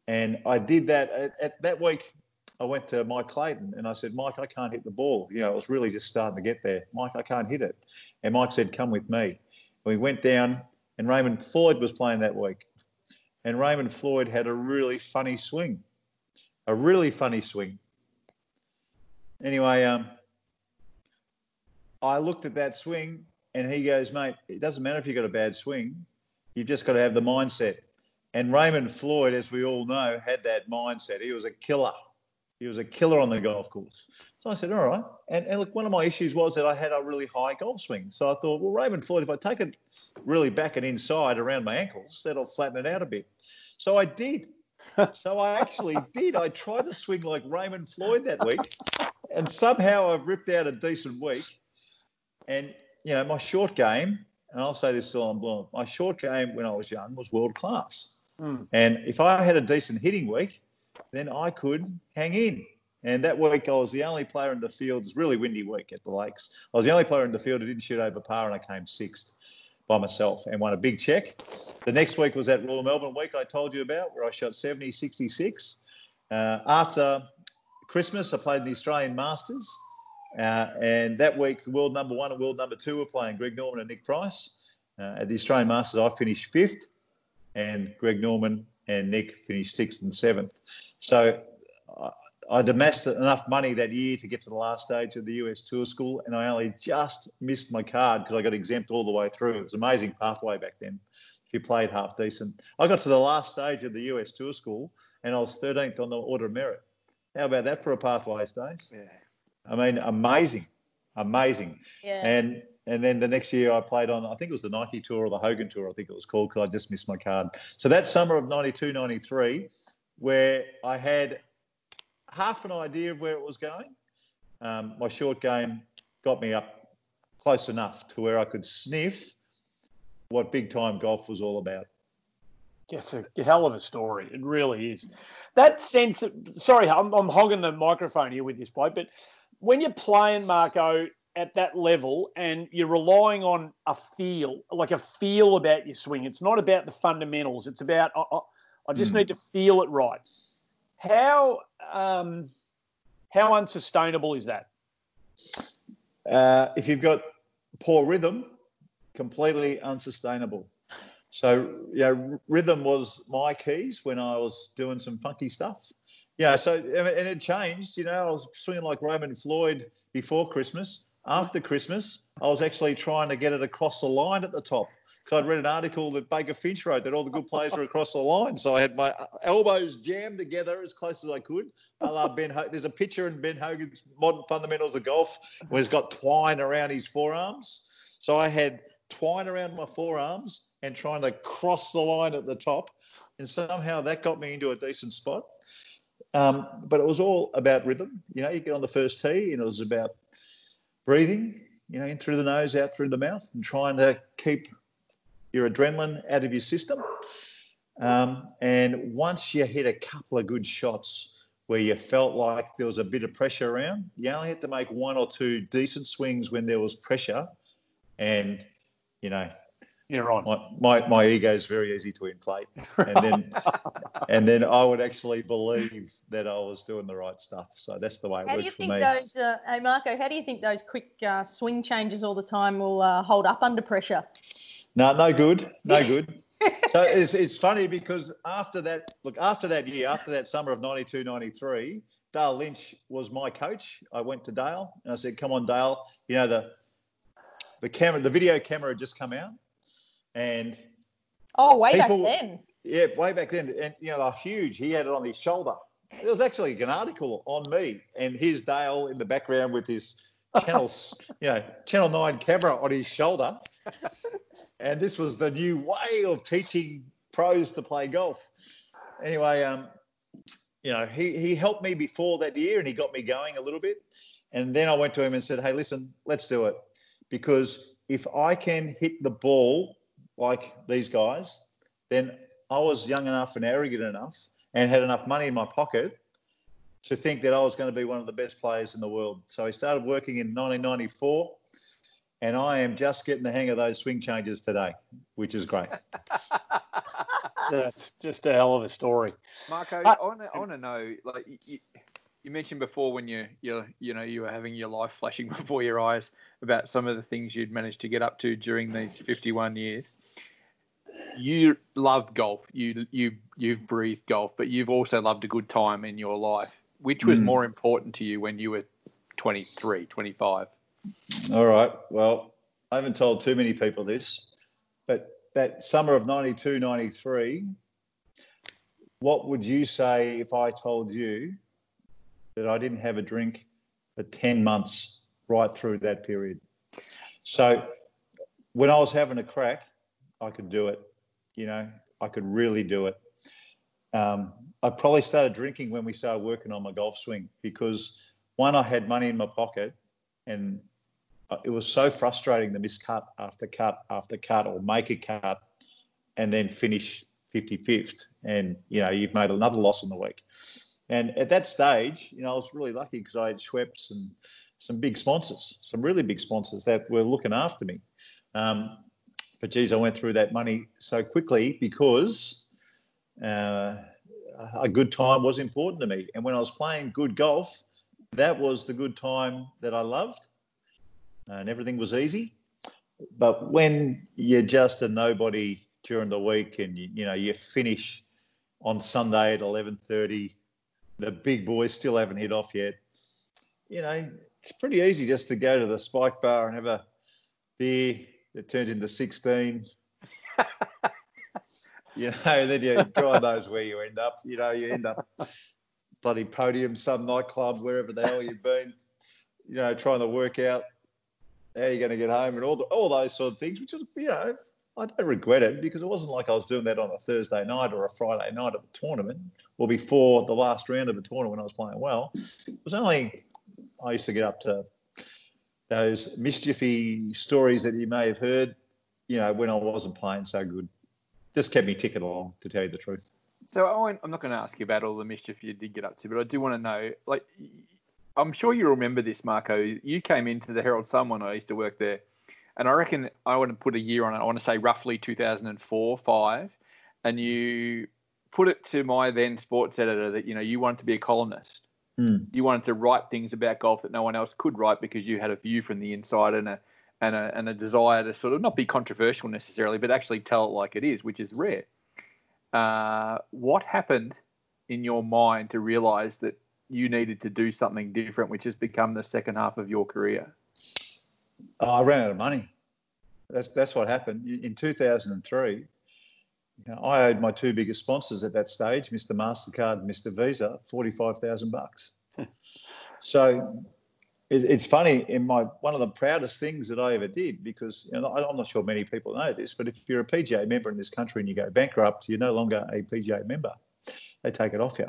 and I did that at, at, that week. I went to Mike Clayton and I said, Mike, I can't hit the ball. You know, it was really just starting to get there. Mike, I can't hit it. And Mike said, Come with me. We went down, and Raymond Floyd was playing that week. And Raymond Floyd had a really funny swing, a really funny swing anyway, um, I looked at that swing and he goes, mate, it doesn't matter if you've got a bad swing. You've just got to have the mindset. And Raymond Floyd, as we all know, had that mindset. He was a killer. He was a killer on the golf course. So I said, all right. And, and look, one of my issues was that I had a really high golf swing. So I thought, well, Raymond Floyd, if I take it really back and inside around my ankles, that'll flatten it out a bit. So I did. so I actually did. I tried to swing like Raymond Floyd that week and somehow I've ripped out a decent week. And you know, my short game, and I'll say this till I'm blown. My short game when I was young was world class. Mm. And if I had a decent hitting week, then I could hang in. And that week, I was the only player in the field. It's really windy week at the Lakes. I was the only player in the field who didn't shoot over par, and I came sixth by myself and won a big check. The next week was that Royal Melbourne week I told you about, where I shot 70, 66. Uh, after Christmas, I played in the Australian Masters. Uh, and that week, the world number one and world number two were playing Greg Norman and Nick Price. Uh, at the Australian Masters, I finished fifth, and Greg Norman and Nick finished sixth and seventh. So uh, I'd amassed enough money that year to get to the last stage of the US Tour School, and I only just missed my card because I got exempt all the way through. It was an amazing pathway back then. If you played half decent, I got to the last stage of the US Tour School, and I was 13th on the order of merit. How about that for a pathway, Stace? Yeah. I mean, amazing, amazing. Yeah. And and then the next year I played on, I think it was the Nike Tour or the Hogan Tour, I think it was called, because I just missed my card. So that summer of 92, 93, where I had half an idea of where it was going, um, my short game got me up close enough to where I could sniff what big time golf was all about. It's a hell of a story. It really is that sense. Of, sorry, I'm, I'm hogging the microphone here with this bloke, but when you're playing Marco at that level and you're relying on a feel, like a feel about your swing, it's not about the fundamentals. It's about I, I just mm. need to feel it right. How um, how unsustainable is that? Uh, if you've got poor rhythm, completely unsustainable. So, yeah, rhythm was my keys when I was doing some funky stuff. Yeah, so, and it changed. You know, I was swinging like Raymond Floyd before Christmas. After Christmas, I was actually trying to get it across the line at the top because I'd read an article that Baker Finch wrote that all the good players were across the line. So I had my uh, elbows jammed together as close as I could. I love Ben. Ho- There's a picture in Ben Hogan's Modern Fundamentals of Golf where he's got twine around his forearms. So I had twine around my forearms and trying to cross the line at the top. And somehow that got me into a decent spot. Um, but it was all about rhythm. You know, you get on the first tee and it was about breathing, you know, in through the nose, out through the mouth, and trying to keep your adrenaline out of your system. Um, and once you hit a couple of good shots where you felt like there was a bit of pressure around, you only had to make one or two decent swings when there was pressure and you know, You're on. my my, my ego is very easy to inflate, and then and then I would actually believe that I was doing the right stuff. So that's the way it How do works you for think me. those, uh, hey Marco, how do you think those quick uh, swing changes all the time will uh, hold up under pressure? No, no good, no good. so it's, it's funny because after that, look, after that year, after that summer of 92, 93, Dale Lynch was my coach. I went to Dale and I said, come on, Dale, you know, the, the camera, the video camera had just come out and Oh, way People- back then. yeah, way back then, and you know, they're huge. He had it on his shoulder. There was actually an article on me and his Dale in the background with his channel, you know, Channel Nine camera on his shoulder. And this was the new way of teaching pros to play golf. Anyway, um, you know, he he helped me before that year, and he got me going a little bit. And then I went to him and said, "Hey, listen, let's do it, because if I can hit the ball like these guys, then I was young enough and arrogant enough and had enough money in my pocket to think that I was going to be one of the best players in the world. So I started working in 1994 and I am just getting the hang of those swing changes today, which is great. That's just a hell of a story. Marco, Uh, I want to I want to know, like you, you mentioned before when you you you know you were having your life flashing before your eyes about some of the things you'd managed to get up to during these 51 years. You love golf. You you you've breathed golf, but you've also loved a good time in your life. Which was Mm. more important to you when you were 23, 25? All right. Well, I haven't told too many people this, but that summer of 92, 93, what would you say if I told you that I didn't have a drink for 10 months right through that period? So when I was having a crack, I could do it. You know, I could really do it. Um, I probably started drinking when we started working on my golf swing because one, I had money in my pocket and uh, it was so frustrating the miss cut after cut after cut or make a cut and then finish 55th and you know you've made another loss in the week and at that stage you know i was really lucky because i had schweppes and some big sponsors some really big sponsors that were looking after me um, but geez i went through that money so quickly because uh, a good time was important to me and when i was playing good golf that was the good time that i loved and everything was easy. But when you're just a nobody during the week and you, you know you finish on Sunday at 11:30, the big boys still haven't hit off yet. You know, it's pretty easy just to go to the spike bar and have a beer that turns into 16. you know, then you God knows where you end up. You know, you end up bloody podium, some nightclub, wherever the hell you've been. You know, trying to work out how you're going to get home and all the, all those sort of things, which is, you know, I don't regret it because it wasn't like I was doing that on a Thursday night or a Friday night of a tournament or before the last round of a tournament when I was playing well. It was only, I used to get up to those mischiefy stories that you may have heard, you know, when I wasn't playing so good. Just kept me ticking along, to tell you the truth. So I'm not going to ask you about all the mischief you did get up to, but I do want to know, like, I'm sure you remember this, Marco. You came into the Herald Sun when I used to work there, and I reckon I want to put a year on it. I want to say roughly 2004, five, and you put it to my then sports editor that you know you wanted to be a columnist. Mm. You wanted to write things about golf that no one else could write because you had a view from the inside and a and a and a desire to sort of not be controversial necessarily, but actually tell it like it is, which is rare. Uh, what happened in your mind to realize that you needed to do something different, which has become the second half of your career? Oh, I ran out of money. That's that's what happened in 2003. You know, I owed my two biggest sponsors at that stage, Mr. Mastercard and Mr. Visa, forty-five thousand bucks. so it, it's funny. In my one of the proudest things that I ever did, because you know, I'm not sure many people know this, but if you're a PGA member in this country and you go bankrupt, you're no longer a PGA member. They take it off you.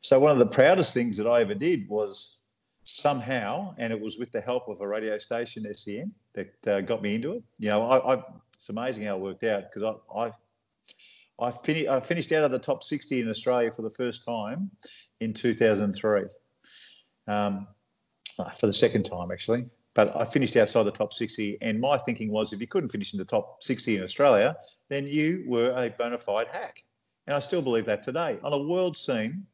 So one of the proudest things that I ever did was somehow, and it was with the help of a radio station, SEN, that uh, got me into it. You know, I, I, it's amazing how it worked out because I, I, I, fin- I finished out of the top 60 in Australia for the first time in 2003. Um, uh, for the second time, actually. but I finished outside the top 60. And my thinking was if you couldn't finish in the top 60 in Australia, then you were a bona fide hack. And I still believe that today. On a world scene,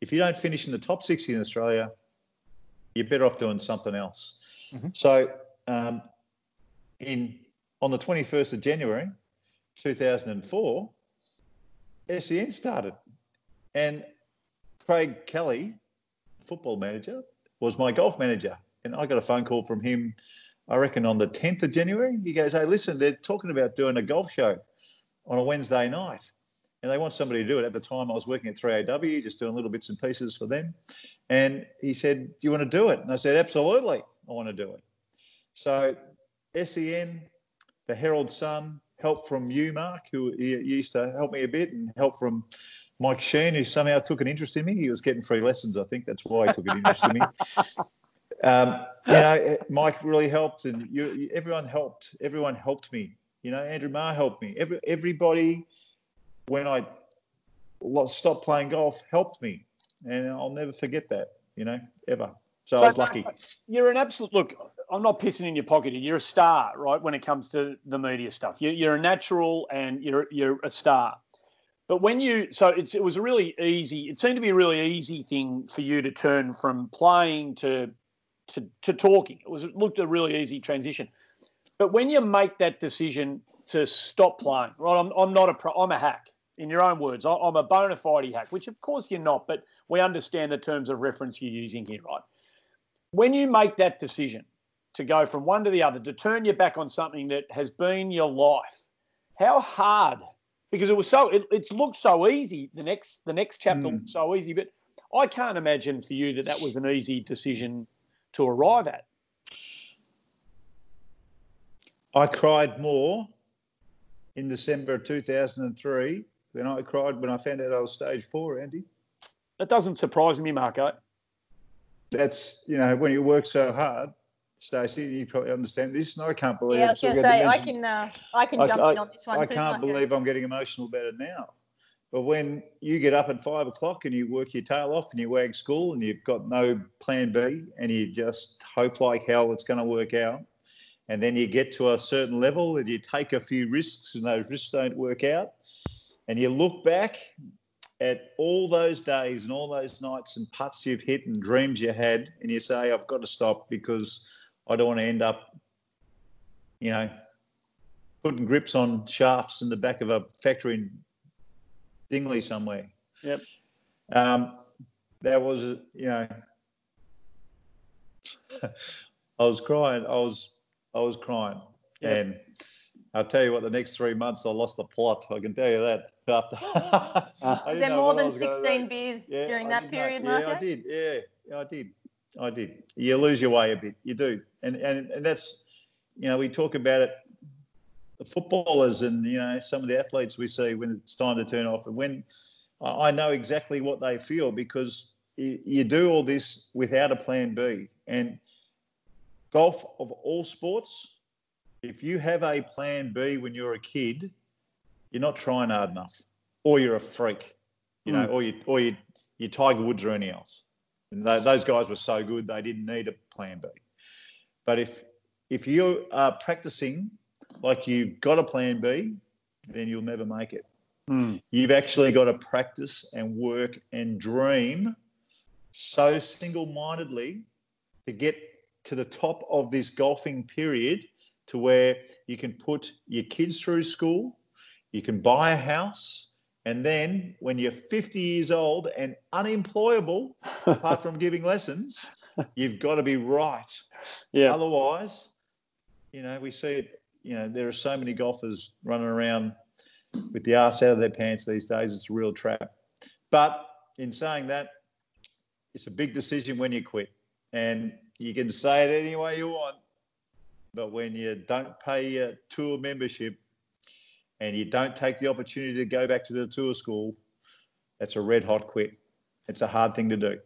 if you don't finish in the top 60 in Australia, you're better off doing something else. Mm-hmm. So, um, in on the 21st of January 2004, SEN started. And Craig Kelly, football manager, was my golf manager. And I got a phone call from him, I reckon on the 10th of January. He goes, Hey, listen, they're talking about doing a golf show on a Wednesday night. And they want somebody to do it. At the time, I was working at 3AW, just doing little bits and pieces for them. And he said, Do you want to do it? And I said, Absolutely, I want to do it. So SEN, the Herald Sun, help from you, Mark, who used to help me a bit, and help from Mike Sheen, who somehow took an interest in me. He was getting free lessons, I think. That's why he took an interest in me. Um, you know, Mike really helped, and you, everyone helped. Everyone helped me. You know, Andrew Maher helped me. Every everybody, when I stopped playing golf, helped me, and I'll never forget that. You know, ever. So, so I was lucky. You're an absolute look. I'm not pissing in your pocket. You're a star, right? When it comes to the media stuff, you're, you're a natural and you're you're a star. But when you so it's it was a really easy. It seemed to be a really easy thing for you to turn from playing to to, to talking. It was it looked a really easy transition. But when you make that decision to stop playing, right? I'm, I'm not a pro, I'm a hack. In your own words, I'm a bona fide hack, which of course you're not, but we understand the terms of reference you're using here, right? When you make that decision to go from one to the other, to turn your back on something that has been your life, how hard? Because it was so, it, it looked so easy. The next, the next chapter mm. so easy, but I can't imagine for you that that was an easy decision to arrive at. I cried more in December 2003 than I cried when I found out I was stage four, Andy. That doesn't surprise me, Marco. That's, you know, when you work so hard, Stacey, you probably understand this, and I can't believe. Yeah, I was going to say I can, uh, I can jump I, in on this one. I too, can't believe I'm getting emotional about it now. But when you get up at five o'clock and you work your tail off and you wag school and you've got no plan B and you just hope like hell it's going to work out, and then you get to a certain level and you take a few risks and those risks don't work out, and you look back at all those days and all those nights and putts you've hit and dreams you had, and you say, I've got to stop because I don't want to end up, you know, putting grips on shafts in the back of a factory in Dingley somewhere. Yep. Um, that was, you know, I was crying. I was, I was crying, yep. and I'll tell you what. The next three months, I lost the plot. I can tell you that. Was there more than sixteen beers yeah, during that period, Marco? Yeah, I did. Yeah, yeah, I did. I did. You lose your way a bit. You do, and and and that's, you know, we talk about it the footballers and you know some of the athletes we see when it's time to turn off and when I know exactly what they feel because you do all this without a plan B and golf of all sports if you have a plan B when you're a kid you're not trying hard enough or you're a freak you know mm. or you or you you Tiger Woods or anything else and those guys were so good they didn't need a plan B but if if you are practicing like you've got a plan B, then you'll never make it. Mm. You've actually got to practice and work and dream so single mindedly to get to the top of this golfing period to where you can put your kids through school, you can buy a house, and then when you're 50 years old and unemployable, apart from giving lessons, you've got to be right. Yeah. Otherwise, you know, we see it you know, there are so many golfers running around with the ass out of their pants these days. It's a real trap. But in saying that, it's a big decision when you quit. And you can say it any way you want. But when you don't pay your tour membership and you don't take the opportunity to go back to the tour school, that's a red hot quit. It's a hard thing to do.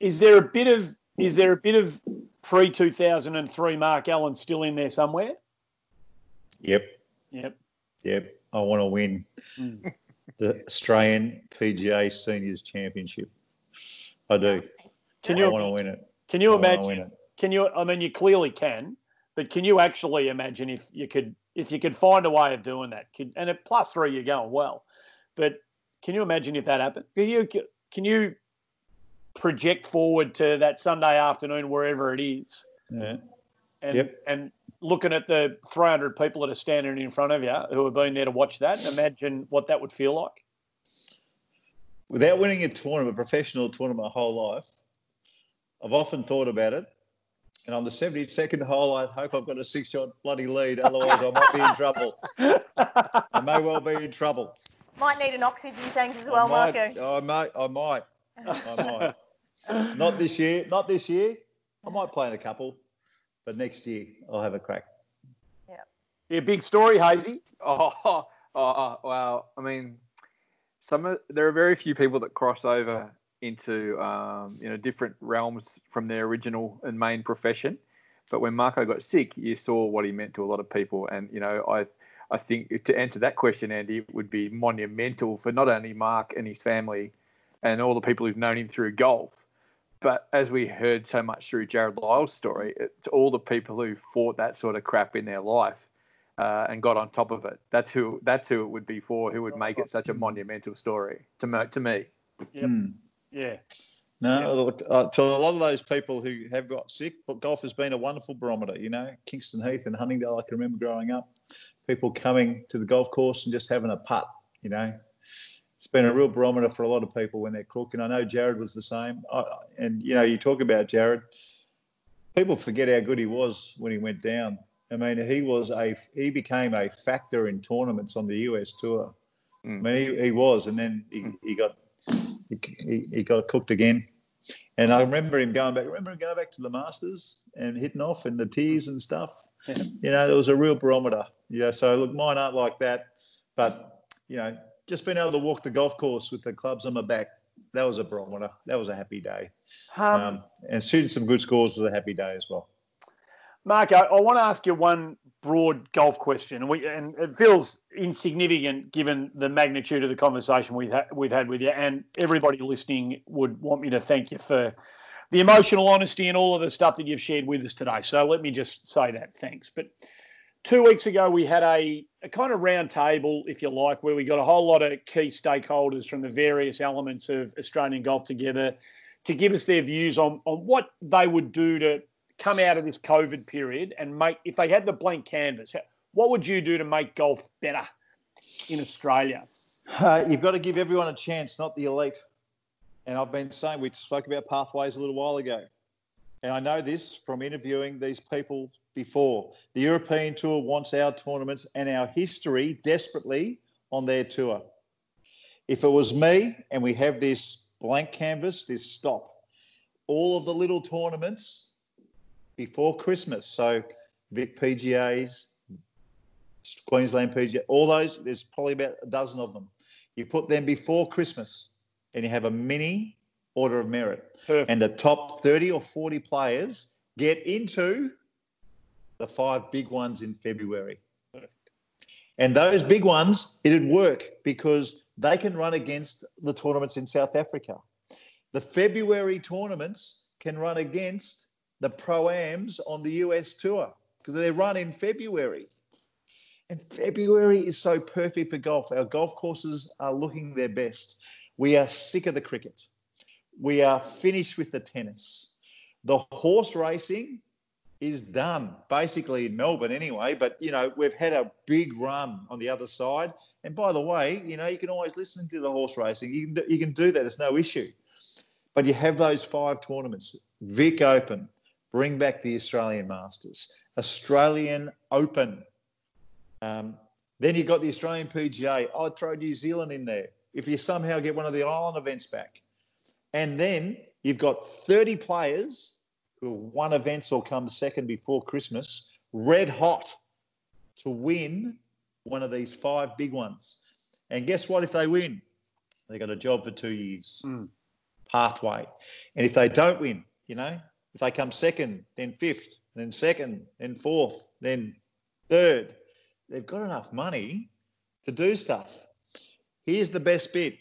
Is there a bit of is there a bit of pre two thousand and three Mark Allen still in there somewhere? Yep. Yep. Yep. I want to win mm. the Australian PGA Seniors Championship. I do. Can you I want to win it? Can you imagine? can you? I mean, you clearly can, but can you actually imagine if you could if you could find a way of doing that? And at plus three, you're going well, but can you imagine if that happened? Can you can you project forward to that Sunday afternoon wherever it is? Yeah. And, Yep. and looking at the 300 people that are standing in front of you who have been there to watch that, and imagine what that would feel like. Without winning a tournament, a professional tournament my whole life, I've often thought about it. And on the 72nd hole, I hope I've got a six shot bloody lead. Otherwise, I might be in trouble. I may well be in trouble. Might need an oxygen tank as I well, might, Marco. I might. I might. I might. Not this year. Not this year. I might play in a couple, but next year I'll have a crack. Yeah, big story, Hazy. Oh, oh, oh, wow. I mean, some of, there are very few people that cross over into um, you know different realms from their original and main profession. But when Marco got sick, you saw what he meant to a lot of people, and you know I I think to answer that question, Andy, it would be monumental for not only Mark and his family, and all the people who've known him through golf, but as we heard so much through Jarrod Lyle's story, it, to all the people who fought that sort of crap in their life uh, and got on top of it. That's who that's who it would be for. Who would make it such a monumental story to me, to me. Yep. Hmm. Yeah. No, look, uh, to a lot of those people who have got sick, but golf has been a wonderful barometer. You know, Kingston Heath and Huntingdale, I can remember growing up, people coming to the golf course and just having a putt. You know, it's been a real barometer for a lot of people when they're crook. And I know Jarrod was the same. I, and you know, you talk about Jarrod, people forget how good he was when he went down. I mean, he was a he became a factor in tournaments on the US tour. Mm. I mean, he, he was, and then he, he got he, he, got cooked again. And I remember him going back. Remember him going back to the Masters and hitting off and the tears and stuff. You know, there was a real barometer. Yeah. So look, mine aren't like that, but you know, just being able to walk the golf course with the clubs on my back, that was a barometer. That was a happy day. Um, Um, and shooting some good scores was a happy day as well. Marco, I want to ask you one broad golf question, and, we, and it feels insignificant given the magnitude of the conversation we've, ha- we've had with you. And everybody listening would want me to thank you for the emotional honesty and all of the stuff that you've shared with us today. So let me just say that thanks. But two weeks ago, we had a, a kind of round table, if you like, where we got a whole lot of key stakeholders from the various elements of Australian golf together to give us their views on, on what they would do to come out of this COVID period and make, if they had the blank canvas, what would you do to make golf better in Australia? Uh, you've got to give everyone a chance, not the elite. And I've been saying, we spoke about pathways a little while ago. And I know this from interviewing these people before. The European Tour wants our tournaments and our history desperately on their tour. If it was me and we have this blank canvas, this stop, all of the little tournaments before Christmas. So Vic PGAs, Queensland PGA, all those, there's probably about a dozen of them. You put them before Christmas and you have a mini order of merit. Perfect. And the top 30 or 40 players get into the five big ones in February. And those big ones, it'd work because they can run against the tournaments in South Africa. The February tournaments can run against the pro-ams on the US tour because they run in February. And February is so perfect for golf. Our golf courses are looking their best. We are sick of the cricket. We are finished with the tennis. The horse racing is done, basically in Melbourne anyway. But you know, we've had a big run on the other side. And by the way, you know, you can always listen to the horse racing. You can do, you can do that. It's no issue. But you have those five tournaments: Vic Open, bring back the Australian Masters, Australian Open. Um, then you've got the Australian PGA. I'd throw New Zealand in there if you somehow get one of the island events back. And then you've got 30 players who have won events or come second before Christmas, red hot to win one of these five big ones. And guess what? If they win, they got a job for two years. Mm. Pathway. And if they don't win, you know, if they come second, then fifth, then second, then fourth, then third, they've got enough money to do stuff. Here's the best bit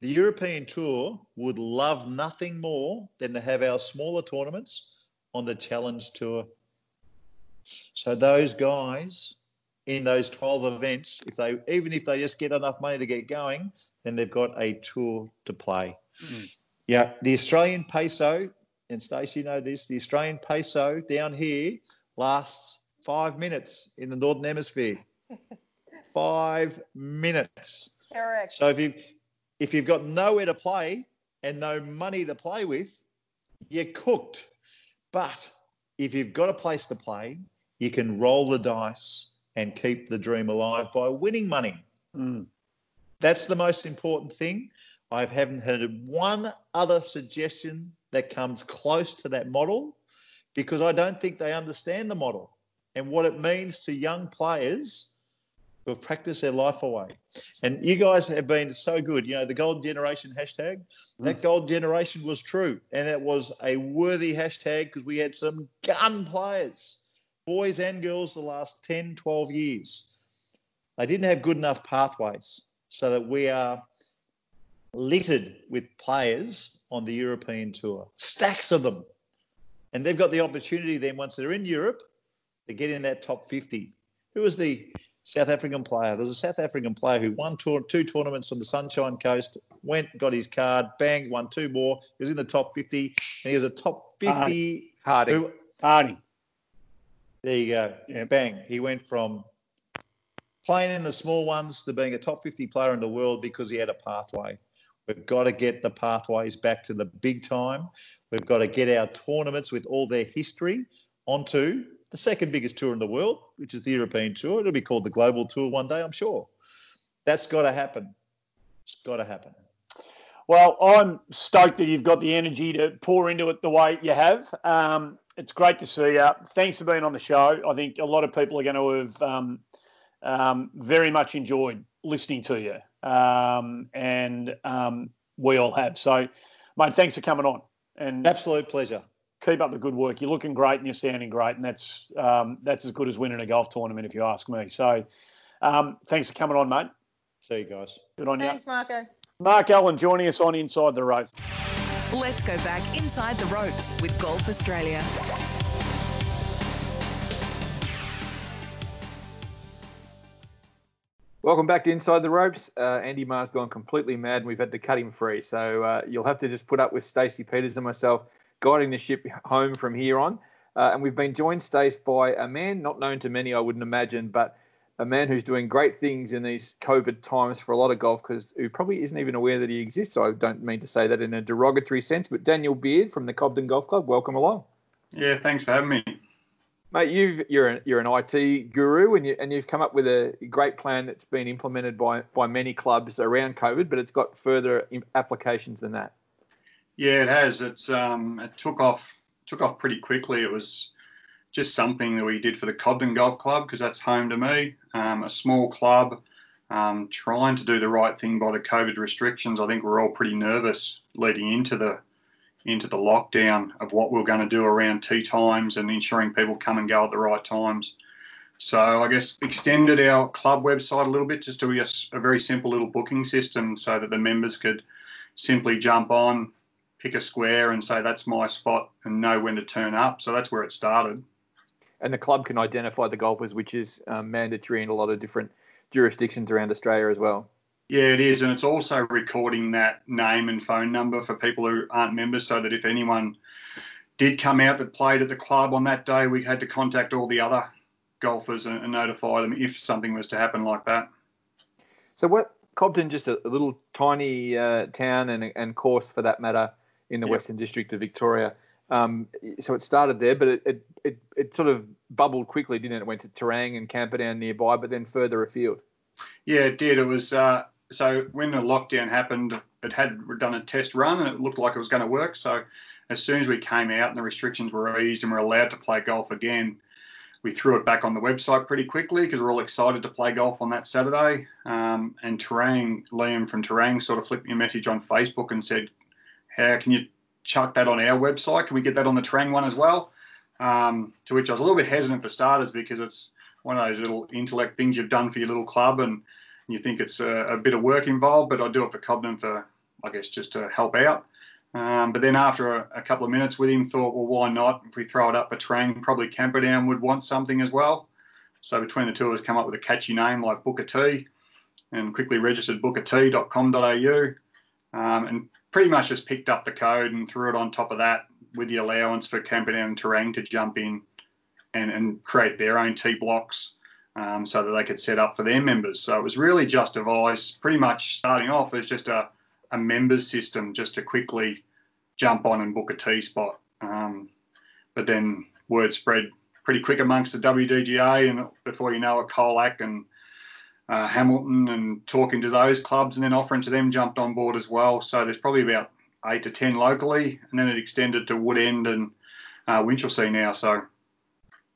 the European Tour would love nothing more than to have our smaller tournaments on the Challenge Tour. So those guys in those 12 events, if they even if they just get enough money to get going, then they've got a tour to play. Mm. Yeah, the Australian peso, and Stacey, you know this, the Australian peso down here lasts five minutes in the Northern Hemisphere. five minutes. Correct. So if you if you've got nowhere to play and no money to play with, you're cooked. But if you've got a place to play, you can roll the dice and keep the dream alive by winning money. Mm. That's the most important thing. I haven't heard one other suggestion that comes close to that model because I don't think they understand the model and what it means to young players who have practiced their life away. And you guys have been so good. You know, the golden generation hashtag, that mm. golden generation was true. And that was a worthy hashtag because we had some gun players, boys and girls, the last 10, 12 years. They didn't have good enough pathways so that we are littered with players on the European tour, stacks of them. And they've got the opportunity then, once they're in Europe, to get in that top 50. Who was the South African player. There's a South African player who won tour, two tournaments on the Sunshine Coast, went, got his card, bang, won two more. He was in the top 50, and he was a top 50. Hardy. Who, Hardy. There you go. Yeah. Bang. He went from playing in the small ones to being a top 50 player in the world because he had a pathway. We've got to get the pathways back to the big time. We've got to get our tournaments with all their history onto the second biggest tour in the world, which is the European Tour. It'll be called the Global Tour one day, I'm sure. That's got to happen. It's got to happen. Well, I'm stoked that you've got the energy to pour into it the way you have. Um, it's great to see you. Thanks for being on the show. I think a lot of people are going to have um, um, very much enjoyed listening to you, um, and um, we all have. So, mate, thanks for coming on. And absolute pleasure keep up the good work. You're looking great and you're sounding great, and that's um, that's as good as winning a golf tournament, if you ask me. So, um, thanks for coming on, mate. See you guys. Good on thanks, you. Thanks, Marco. Mark Allen joining us on Inside the Ropes. Let's go back inside the ropes with Golf Australia. Welcome back to Inside the Ropes. Uh, Andy Maher's gone completely mad and we've had to cut him free. So uh, you'll have to just put up with Stacey Peters and myself guiding the ship home from here on. Uh, and we've been joined, Stace, by a man not known to many, I wouldn't imagine, but a man who's doing great things in these COVID times for a lot of golf because who probably isn't even aware that he exists. I don't mean to say that in a derogatory sense, but Daniel Beard from the Cobden Golf Club, welcome along. Yeah, thanks for having me. Mate, you you're an, you're an IT guru and you and you've come up with a great plan that's been implemented by by many clubs around COVID, but it's got further applications than that. Yeah, it has. It's um, it took off took off pretty quickly. It was just something that we did for the Cobden Golf Club because that's home to me. Um, a small club, um, trying to do the right thing by the COVID restrictions. I think we're all pretty nervous leading into the into the lockdown of what we we're going to do around tee times and ensuring people come and go at the right times. So I guess extended our club website a little bit just to a, a very simple little booking system so that the members could simply jump on, pick a square and say that's my spot and know when to turn up. So that's where it started. And the club can identify the golfers, which is um, mandatory in a lot of different jurisdictions around Australia as well. Yeah, it is, and it's also recording that name and phone number for people who aren't members, so that if anyone did come out that played at the club on that day, we had to contact all the other golfers and, and notify them if something was to happen like that. So, what Cobden, just a, a little tiny uh, town and, and course for that matter, in the yep. Western District of Victoria. Um, so it started there, but it, it, it, it, sort of bubbled quickly, didn't it? It went to Terang and Camperdown nearby, but then further afield. Yeah, it did. It was uh, so when the lockdown happened, it had done a test run and it looked like it was going to work. So as soon as we came out and the restrictions were eased and we're allowed to play golf again, we threw it back on the website pretty quickly because we're all excited to play golf on that Saturday. Um, and Terang, Liam from Terang, sort of flipped me a message on Facebook and said, how can you chuck that on our website? Can we get that on the Terang one as well? Um, to which I was a little bit hesitant for starters because it's one of those little intellect things you've done for your little club and you think it's a, a bit of work involved, but I do it for Cobden for, I guess, just to help out. Um, but then after a, a, couple of minutes with him, thought, well, why not? If we throw it up Patrang, probably Camperdown would want something as well. So between the two of us, come up with a catchy name like Booker T, and quickly registered bookerT.com.au, um, and pretty much just picked up the code and threw it on top of that with the allowance for Camperdown and Terang to jump in and, and create their own T blocks. Um, so that they could set up for their members. So it was really just devised pretty much starting off as just a, a members system just to quickly jump on and book a T spot. Um, but then word spread pretty quick amongst the WDGA, and before you know it, Colac and uh, Hamilton and talking to those clubs and then offering to them jumped on board as well. So there's probably about eight to ten locally, and then it extended to Woodend and uh, Winchelsea now. So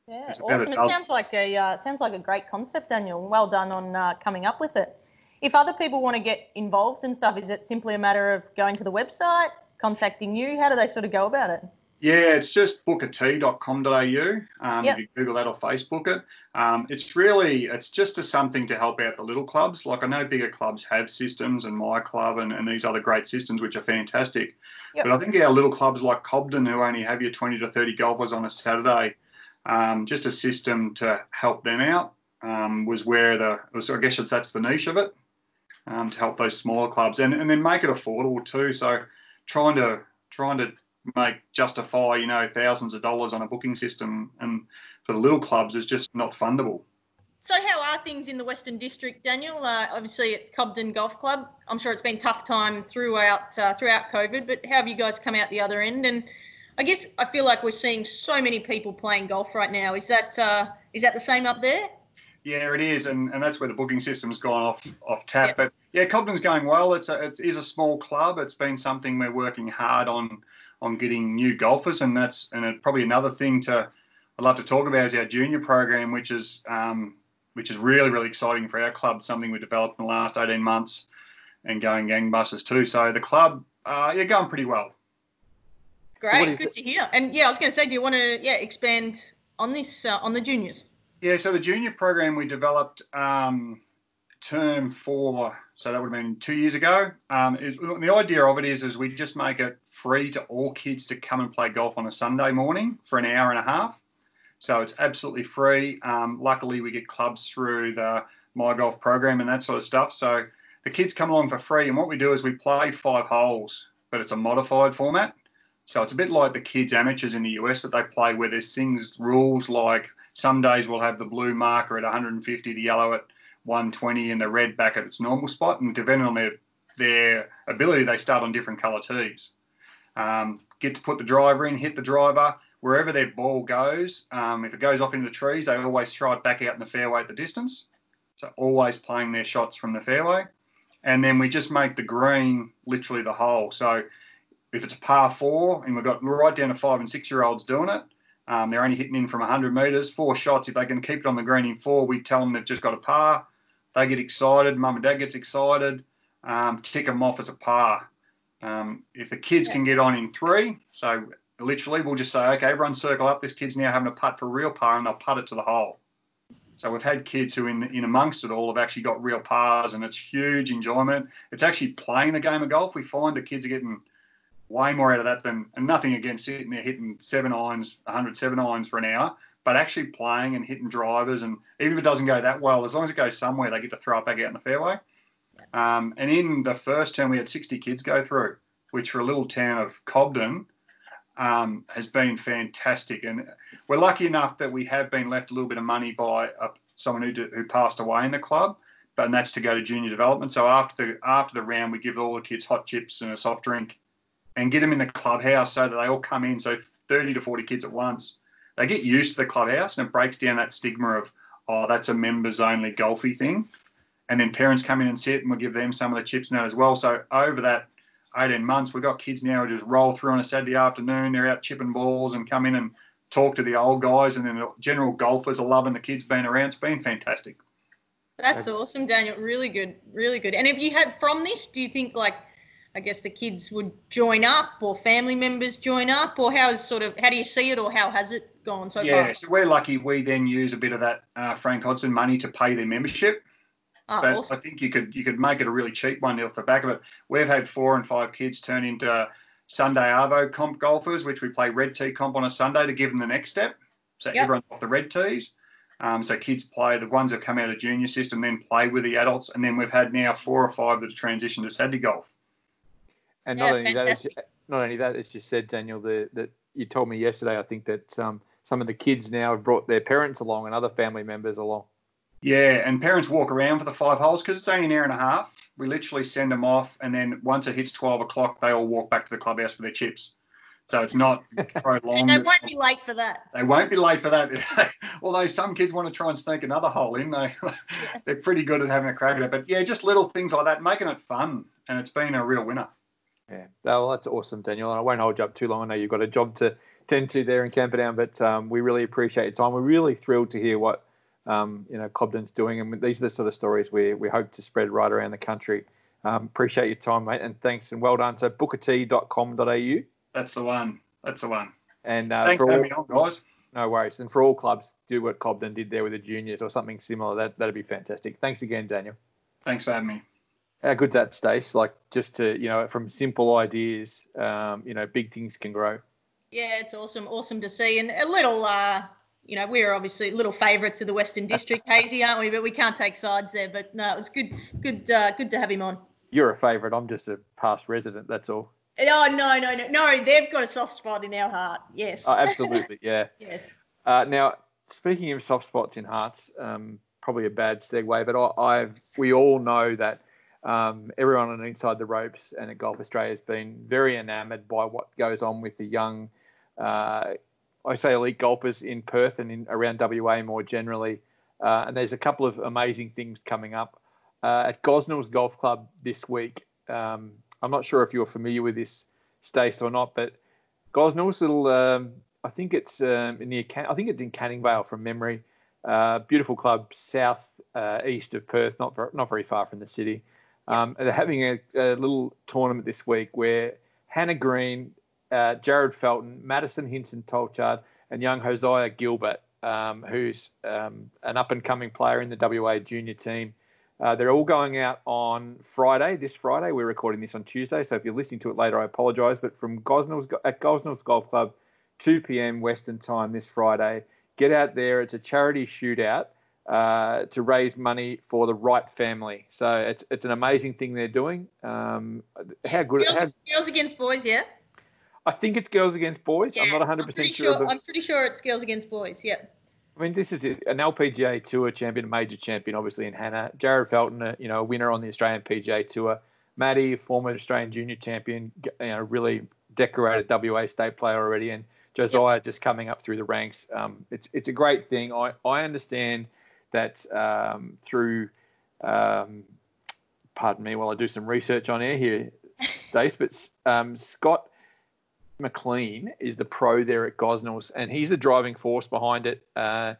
yeah, awesome. It sounds like a uh, sounds like a great concept, Daniel. Well done on uh, coming up with it. If other people want to get involved and stuff, is it simply a matter of going to the website, contacting you? How do they sort of go about it? Yeah, it's just bookerT.com.au. Um, yep. You Google that or Facebook it, um, it's really it's just a something to help out the little clubs. Like I know bigger clubs have systems, and my club and, and these other great systems which are fantastic. Yep. But I think our little clubs like Cobden, who only have your twenty to thirty golfers on a Saturday, um, just a system to help them out um, was where the was, I guess that's the niche of it um, to help those smaller clubs and, and then make it affordable too. So trying to trying to make justify you know thousands of dollars on a booking system and for the little clubs is just not fundable. So how are things in the Western District, Daniel? Uh, obviously at Cobden Golf Club, I'm sure it's been tough time throughout uh, throughout COVID, but how have you guys come out the other end? And I guess I feel like we're seeing so many people playing golf right now. Is that uh, is that the same up there? Yeah, it is, and, and that's where the booking system's gone off off tap. Yep. But yeah, Cobden's going well. It's a, it is a small club. It's been something we're working hard on on getting new golfers, and that's and it, probably another thing to I'd love to talk about is our junior program, which is um, which is really really exciting for our club. Something we developed in the last eighteen months, and going gangbusters too. So the club, uh, yeah, going pretty well. Great, so good to hear. And yeah, I was going to say, do you want to yeah expand on this uh, on the juniors? Yeah, so the junior program we developed um, term four, so that would have been two years ago. Um, is, the idea of it is, is we just make it free to all kids to come and play golf on a Sunday morning for an hour and a half. So it's absolutely free. Um, luckily, we get clubs through the My Golf program and that sort of stuff. So the kids come along for free, and what we do is we play five holes, but it's a modified format. So it's a bit like the kids amateurs in the US that they play, where there's things rules like some days we'll have the blue marker at 150, the yellow at 120, and the red back at its normal spot. And depending on their their ability, they start on different colour tees. Um, get to put the driver in, hit the driver wherever their ball goes. Um, if it goes off into the trees, they always throw it back out in the fairway at the distance. So always playing their shots from the fairway. And then we just make the green literally the hole. So if it's a par four, and we've got right down to five and six year olds doing it, um, they're only hitting in from 100 metres, four shots. If they can keep it on the green in four, we tell them they've just got a par. They get excited. Mum and dad gets excited. Um, tick them off as a par. Um, if the kids yeah. can get on in three, so literally we'll just say, okay, everyone circle up. This kid's now having a putt for a real par, and they'll putt it to the hole. So we've had kids who, in in amongst it all, have actually got real pars, and it's huge enjoyment. It's actually playing the game of golf. We find the kids are getting way more out of that than, and nothing against sitting there hitting seven irons, 107 irons for an hour, but actually playing and hitting drivers. And even if it doesn't go that well, as long as it goes somewhere, they get to throw it back out in the fairway. Um, and in the first term, we had 60 kids go through, which for a little town of Cobden um, has been fantastic. And we're lucky enough that we have been left a little bit of money by uh, someone who, who passed away in the club. But and that's to go to junior development. So after the after the round, we give all the kids hot chips and a soft drink and get them in the clubhouse so that they all come in. So 30 to 40 kids at once. They get used to the clubhouse and it breaks down that stigma of, oh, that's a members only golfy thing. And then parents come in and sit and we'll give them some of the chips and that as well. So over that 18 months, we've got kids now who just roll through on a Saturday afternoon. They're out chipping balls and come in and talk to the old guys. And then the general golfers are loving the kids being around. It's been fantastic. That's awesome, Daniel. Really good. Really good. And if you had from this, do you think like – I guess the kids would join up or family members join up or how is sort of how do you see it or how has it gone so yeah, far? Yeah, so we're lucky we then use a bit of that uh, Frank Hodson money to pay their membership. Oh, but awesome. I think you could you could make it a really cheap one off the back of it. We've had four and five kids turn into Sunday Arvo comp golfers, which we play red tee comp on a Sunday to give them the next step. So Yep. everyone's off the red tees. Um, so kids play the ones that come out of the junior system, then play with the adults, and then we've had now four or five that have transitioned to Saturday golf. And Yeah, not only that, as, fantastic. not only that, as you said, Daniel, the, that you told me yesterday. I think that um, some of the kids now have brought their parents along and other family members along. Yeah, and parents walk around for the five holes because it's only an hour and a half. We literally send them off, and then once it hits twelve o'clock, they all walk back to the clubhouse for their chips. So it's not prolonged. And they won't be late for that. They won't be late for that. Although some kids want to try and sneak another hole in, they they're pretty good at having a crack at it. But yeah, just little things like that, making it fun, and it's been a real winner. Yeah, well, that's awesome, Daniel. And I won't hold you up too long. I know you've got a job to tend to there in Camperdown, but um, we really appreciate your time. We're really thrilled to hear what um, you know Cobden's doing, and these are the sort of stories we we hope to spread right around the country. Um, appreciate your time, mate, and thanks and well done. So bookert.com.au That's the one. That's the one. and uh, Thanks for for all, having me on, guys. no worries, and for all clubs, do what Cobden did there with the juniors or something similar. That that'd be fantastic. Thanks again, Daniel. Thanks for having me. How good's that, Stace? Like just to you know, from simple ideas, um, you know, big things can grow. Yeah, it's awesome, awesome to see, and a little, uh, you know, we're obviously little favourites of the Western District, Hazy, aren't we? But we can't take sides there. But no, it was good, good, uh, good to have him on. You're a favourite. I'm just a past resident. That's all. Oh no, no, no, no! They've got a soft spot in our heart. Yes. Oh, absolutely, yeah. yes. Uh, now, speaking of soft spots in hearts, um, probably a bad segue, but I, I've we all know that um, everyone on Inside the Ropes and at Golf Australia has been very enamoured by what goes on with the young, uh, I say elite golfers in Perth and in around WA more generally. Uh, and there's a couple of amazing things coming up uh, at Gosnells Golf Club this week. Um, I'm not sure if you're familiar with this, Stace, or not, but Gosnells will. Um, I think it's um, in the I think it's in Canning Vale from memory. Uh, beautiful club south uh, east of Perth, not not very far from the city. Um, they're having a, a little tournament this week where Hannah Green, uh, Jarryd Felton, Maddison Hinson Tolchard, and young Josiah Gilbert, um, who's um, an up and coming player in the WA junior team. Uh, they're all going out on Friday, this Friday. We're recording this on Tuesday, so if you're listening to it later, I apologise. But from Gosnells at Gosnells Golf Club, 2 p.m. Western time this Friday. Get out there. It's a charity shootout uh, to raise money for the Wright family. So it's, it's an amazing thing they're doing. Um, how good? Girls, How, girls against boys, yeah. I think it's girls against boys. Yeah, I'm not 100 pretty percent sure. sure. I'm pretty sure it's girls against boys. Yeah. I mean, this is an LPGA Tour champion, a major champion, obviously in Hannah. Jarryd Felton, a, you know, a winner on the Australian PGA Tour. Maddie, former Australian junior champion, you know, really decorated WA state player already, and Josiah just coming up through the ranks. Um, it's it's a great thing. I I understand that um, through, um, pardon me, while I do some research on air here, Stace, but um, Scott McLean is the pro there at Gosnells, and he's the driving force behind it. Uh,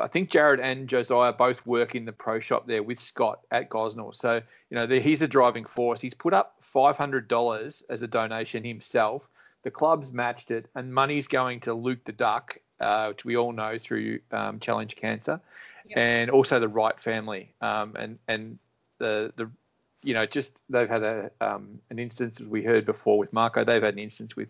I think Jarryd and Josiah both work in the pro shop there with Scott at Gosnells. So, you know, the, he's a driving force. He's put up $500 as a donation himself. The club's matched it, and money's going to Luke the Duck, uh, which we all know through um, Challenge Cancer, Yep. and also the Wright family. Um, and and the the you know just they've had a um, an instance as we heard before with Marco. They've had an instance with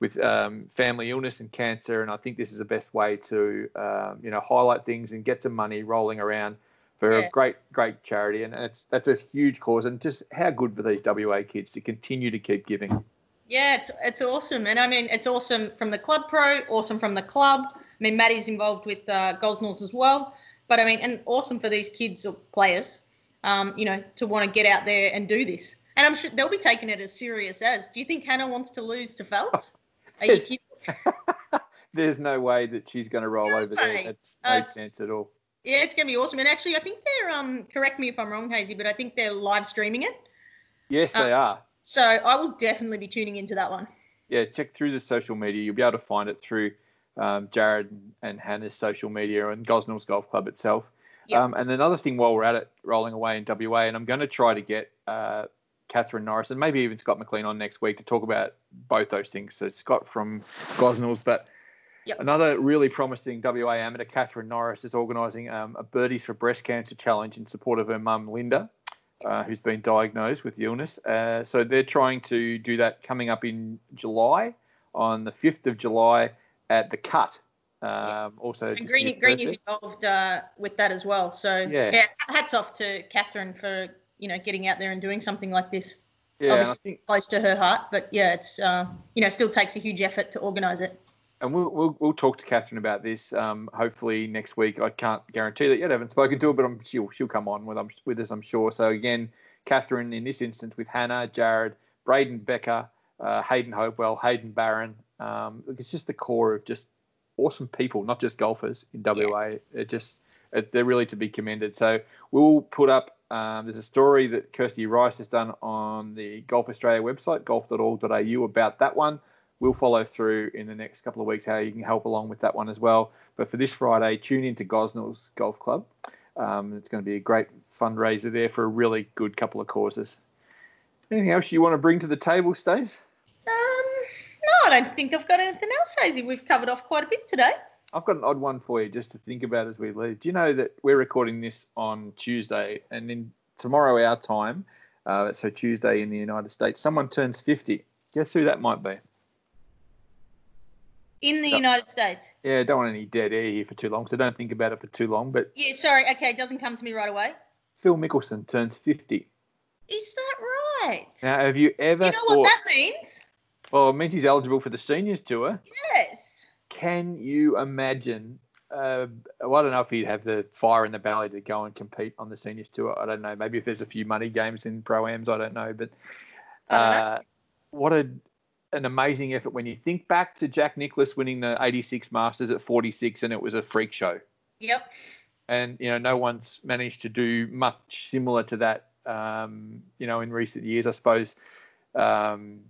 with um, family illness and cancer, and I think this is the best way to um, you know highlight things and get some money rolling around for Yeah. a great great charity, and it's that's a huge cause, and just how good for these WA kids to continue to keep giving. Yeah, it's it's awesome, and I mean it's awesome from the club pro, awesome from the club. I mean Maddie's involved with uh, Gosnells as well, but I mean and awesome for these kids or players, um, you know, to want to get out there and do this. And I'm sure they'll be taking it as serious as. Do you think Hannah wants to lose to Phelps? Are you kidding? There's no way that she's going to roll over there. That's no That's- chance at all. Yeah, it's gonna be awesome. And actually, I think they're um correct me if I'm wrong, Hazy, but I think they're live streaming it. Yes, Uh, they are. So I will definitely be tuning into that one. yeah, check through the social media. You'll be able to find it through um, Jarryd and Hannah's social media and Gosnells Golf Club itself. Yep. Um, and another thing while we're at it, rolling away in WA, and I'm going to try to get uh, Catherine Norris and maybe even Scott McLean on next week to talk about both those things. So Scott from Gosnells, but Yep. another really promising WA amateur, Catherine Norris, is organising um, a Birdies for Breast Cancer challenge in support of her mum, Linda. Uh, who's been diagnosed with illness. Uh, so they're trying to do that coming up in July, on the 5th of July at the Cut. Um, also, And just Green, near is involved uh, with that as well. So Yeah. yeah. hats off to Catherine for you know getting out there and doing something like this. yeah, and I Obviously think, close to her heart, but yeah, it's uh, you know still takes a huge effort to organise it. And we'll, we'll we'll talk to Catherine about this. Um, hopefully next week. I can't guarantee that yet. I haven't spoken to her, but I'm she'll she'll come on with um, with us. I'm sure. So again, Catherine in this instance with Hannah, Jarryd, Braden Becker, uh, Hayden Hopewell, Haydn Barron. Um, look, it's just the core of just awesome people, not just golfers in WA. It just it, they're really to be commended. So we'll put up. Um, there's a story that Kirsty Rice has done on the Golf Australia website, golf.org.au, about that one. We'll follow through in the next couple of weeks how you can help along with that one as well. But for this Friday, tune into Gosnell's Golf Club. Um, it's going to be a great fundraiser there for a really good couple of causes. Anything else you want to bring to the table, Stace? Um, no, I don't think I've got anything else, Hazy. We've covered off quite a bit today. I've got an odd one for you just to think about as we leave. Do you know that we're recording this on Tuesday and then tomorrow our time, uh, so Tuesday in the United States, someone turns 50. Guess who that might be? In the Yep. United States. Yeah, I don't want any dead air here for too long, so don't think about it for too long. But Yeah, sorry. Okay, it doesn't come to me right away. Phil Mickelson turns 50. Is that right? Now, have you ever you know thought, what that means? well, it means he's eligible for the seniors tour. Yes. Can you imagine? Uh, well, I don't know if he'd have the fire in the belly to go and compete on the seniors tour. I don't know. Maybe if there's a few money games in pro ams, I don't know. But uh, what a an amazing effort when you think back to Jack Nicklaus winning the 86 Masters at 46, and it was a freak show. Yep. And you know, no one's managed to do much similar to that. Um, you know, in recent years, I suppose um,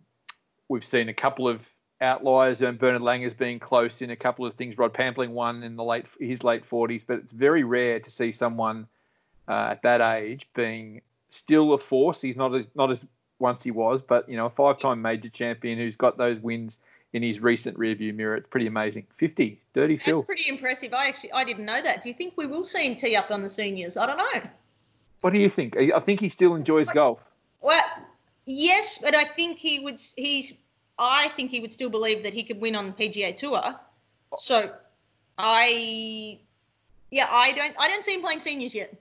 we've seen a couple of outliers, and Bernard Langer's being close in a couple of things. Rod Pampling won in the late his late 40s, but it's very rare to see someone uh, at that age being still a force. He's not as not as once he was, but you know, a five-time major champion who's got those wins in his recent rearview mirror. It's pretty amazing. 50, dirty That's Phil. pretty impressive. I actually I didn't know that. Do you think we will see him tee up on the seniors? I don't know. What do you think? I think he still enjoys golf. Well, yes, but I think he would. He's. I think he would still believe that he could win on the PGA Tour. Oh. So, I. Yeah, I don't. I don't see him playing seniors yet.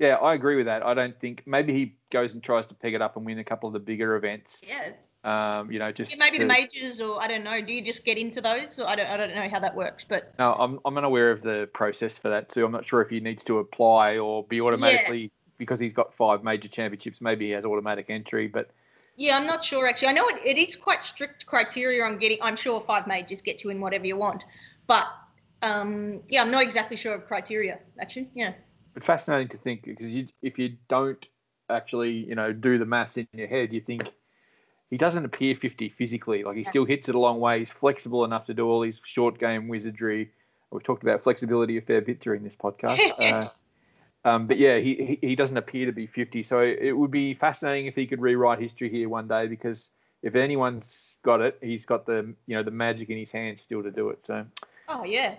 Yeah, I agree with that. I don't think maybe he goes and tries to peg it up and win a couple of the bigger events. Yeah, Um, you know, just yeah maybe the majors, or I don't know. Do you just get into those? I don't. I don't know how that works, but No, I'm I'm unaware of the process for that too. I'm not sure if he needs to apply or be automatically because he's got five major championships. Maybe he has automatic entry, but yeah, I'm not sure actually. I know it, it is quite strict criteria on getting. I'm sure five majors get you in whatever you want, but um, yeah, I'm not exactly sure of criteria actually. Yeah. But fascinating to think because you, if you don't actually you know do the maths in your head, you think he doesn't appear 50 physically. Like he still hits it a long way. He's flexible enough to do all his short game wizardry. We've talked about flexibility a fair bit during this podcast. Uh, Um, but yeah, he, he he doesn't appear to be 50. So it would be fascinating if he could rewrite history here one day because if anyone's got it, he's got the you know the magic in his hands still to do it. So Oh yeah.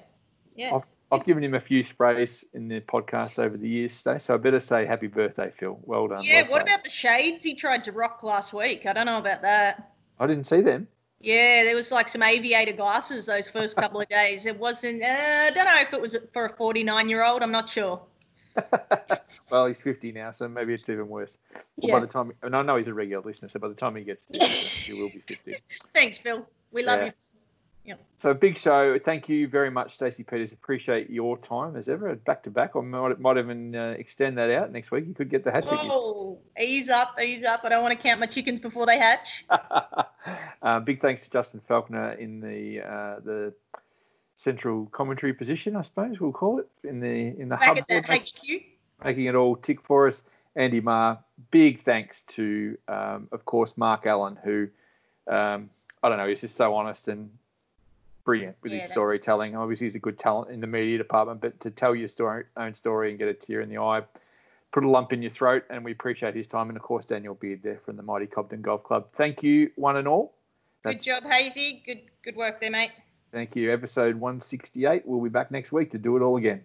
Yeah. I've I've given him a few sprays in the podcast over the years, Stace. So I better say happy birthday, Phil. Well done. Yeah, well what about the shades he tried to rock last week? I don't know about that. I didn't see them. Yeah, there was like some aviator glasses those first couple of days. It wasn't. Uh, I don't know if it was for a 49 year old. I'm not sure. Well, he's 50 now, so maybe it's even worse. Well, Yeah. By the time, and I know he's a regular listener, so by the time he gets to 50, he will be 50. Thanks, Phil. We love Yeah. you. So big show. Thank you very much, Stacey Peters. Appreciate your time as ever. Back to back. I might, might even uh, extend that out next week. You could get the hat trick. Whoa, ease up, ease up. I don't want to count my chickens before they hatch. uh, big thanks to Justin Falconer in the uh, the central commentary position, I suppose we'll call it in the in the Back hub, at make- HQ. making it all tick for us. Andy Maher. Big thanks to, um, of course, Mark Allen, who um, I don't know, he's just so honest and brilliant with Yeah, his storytelling. Obviously, he's a good talent in the media department, but to tell your story, own story and get a tear in the eye, put a lump in your throat, and we appreciate his time. And of course, Daniel Beard there from the mighty Cobden Golf Club. Thank you, one and all. Good job, Hazy. Good, good work there, mate. Thank you. Episode 168. We'll be back next week to do it all again.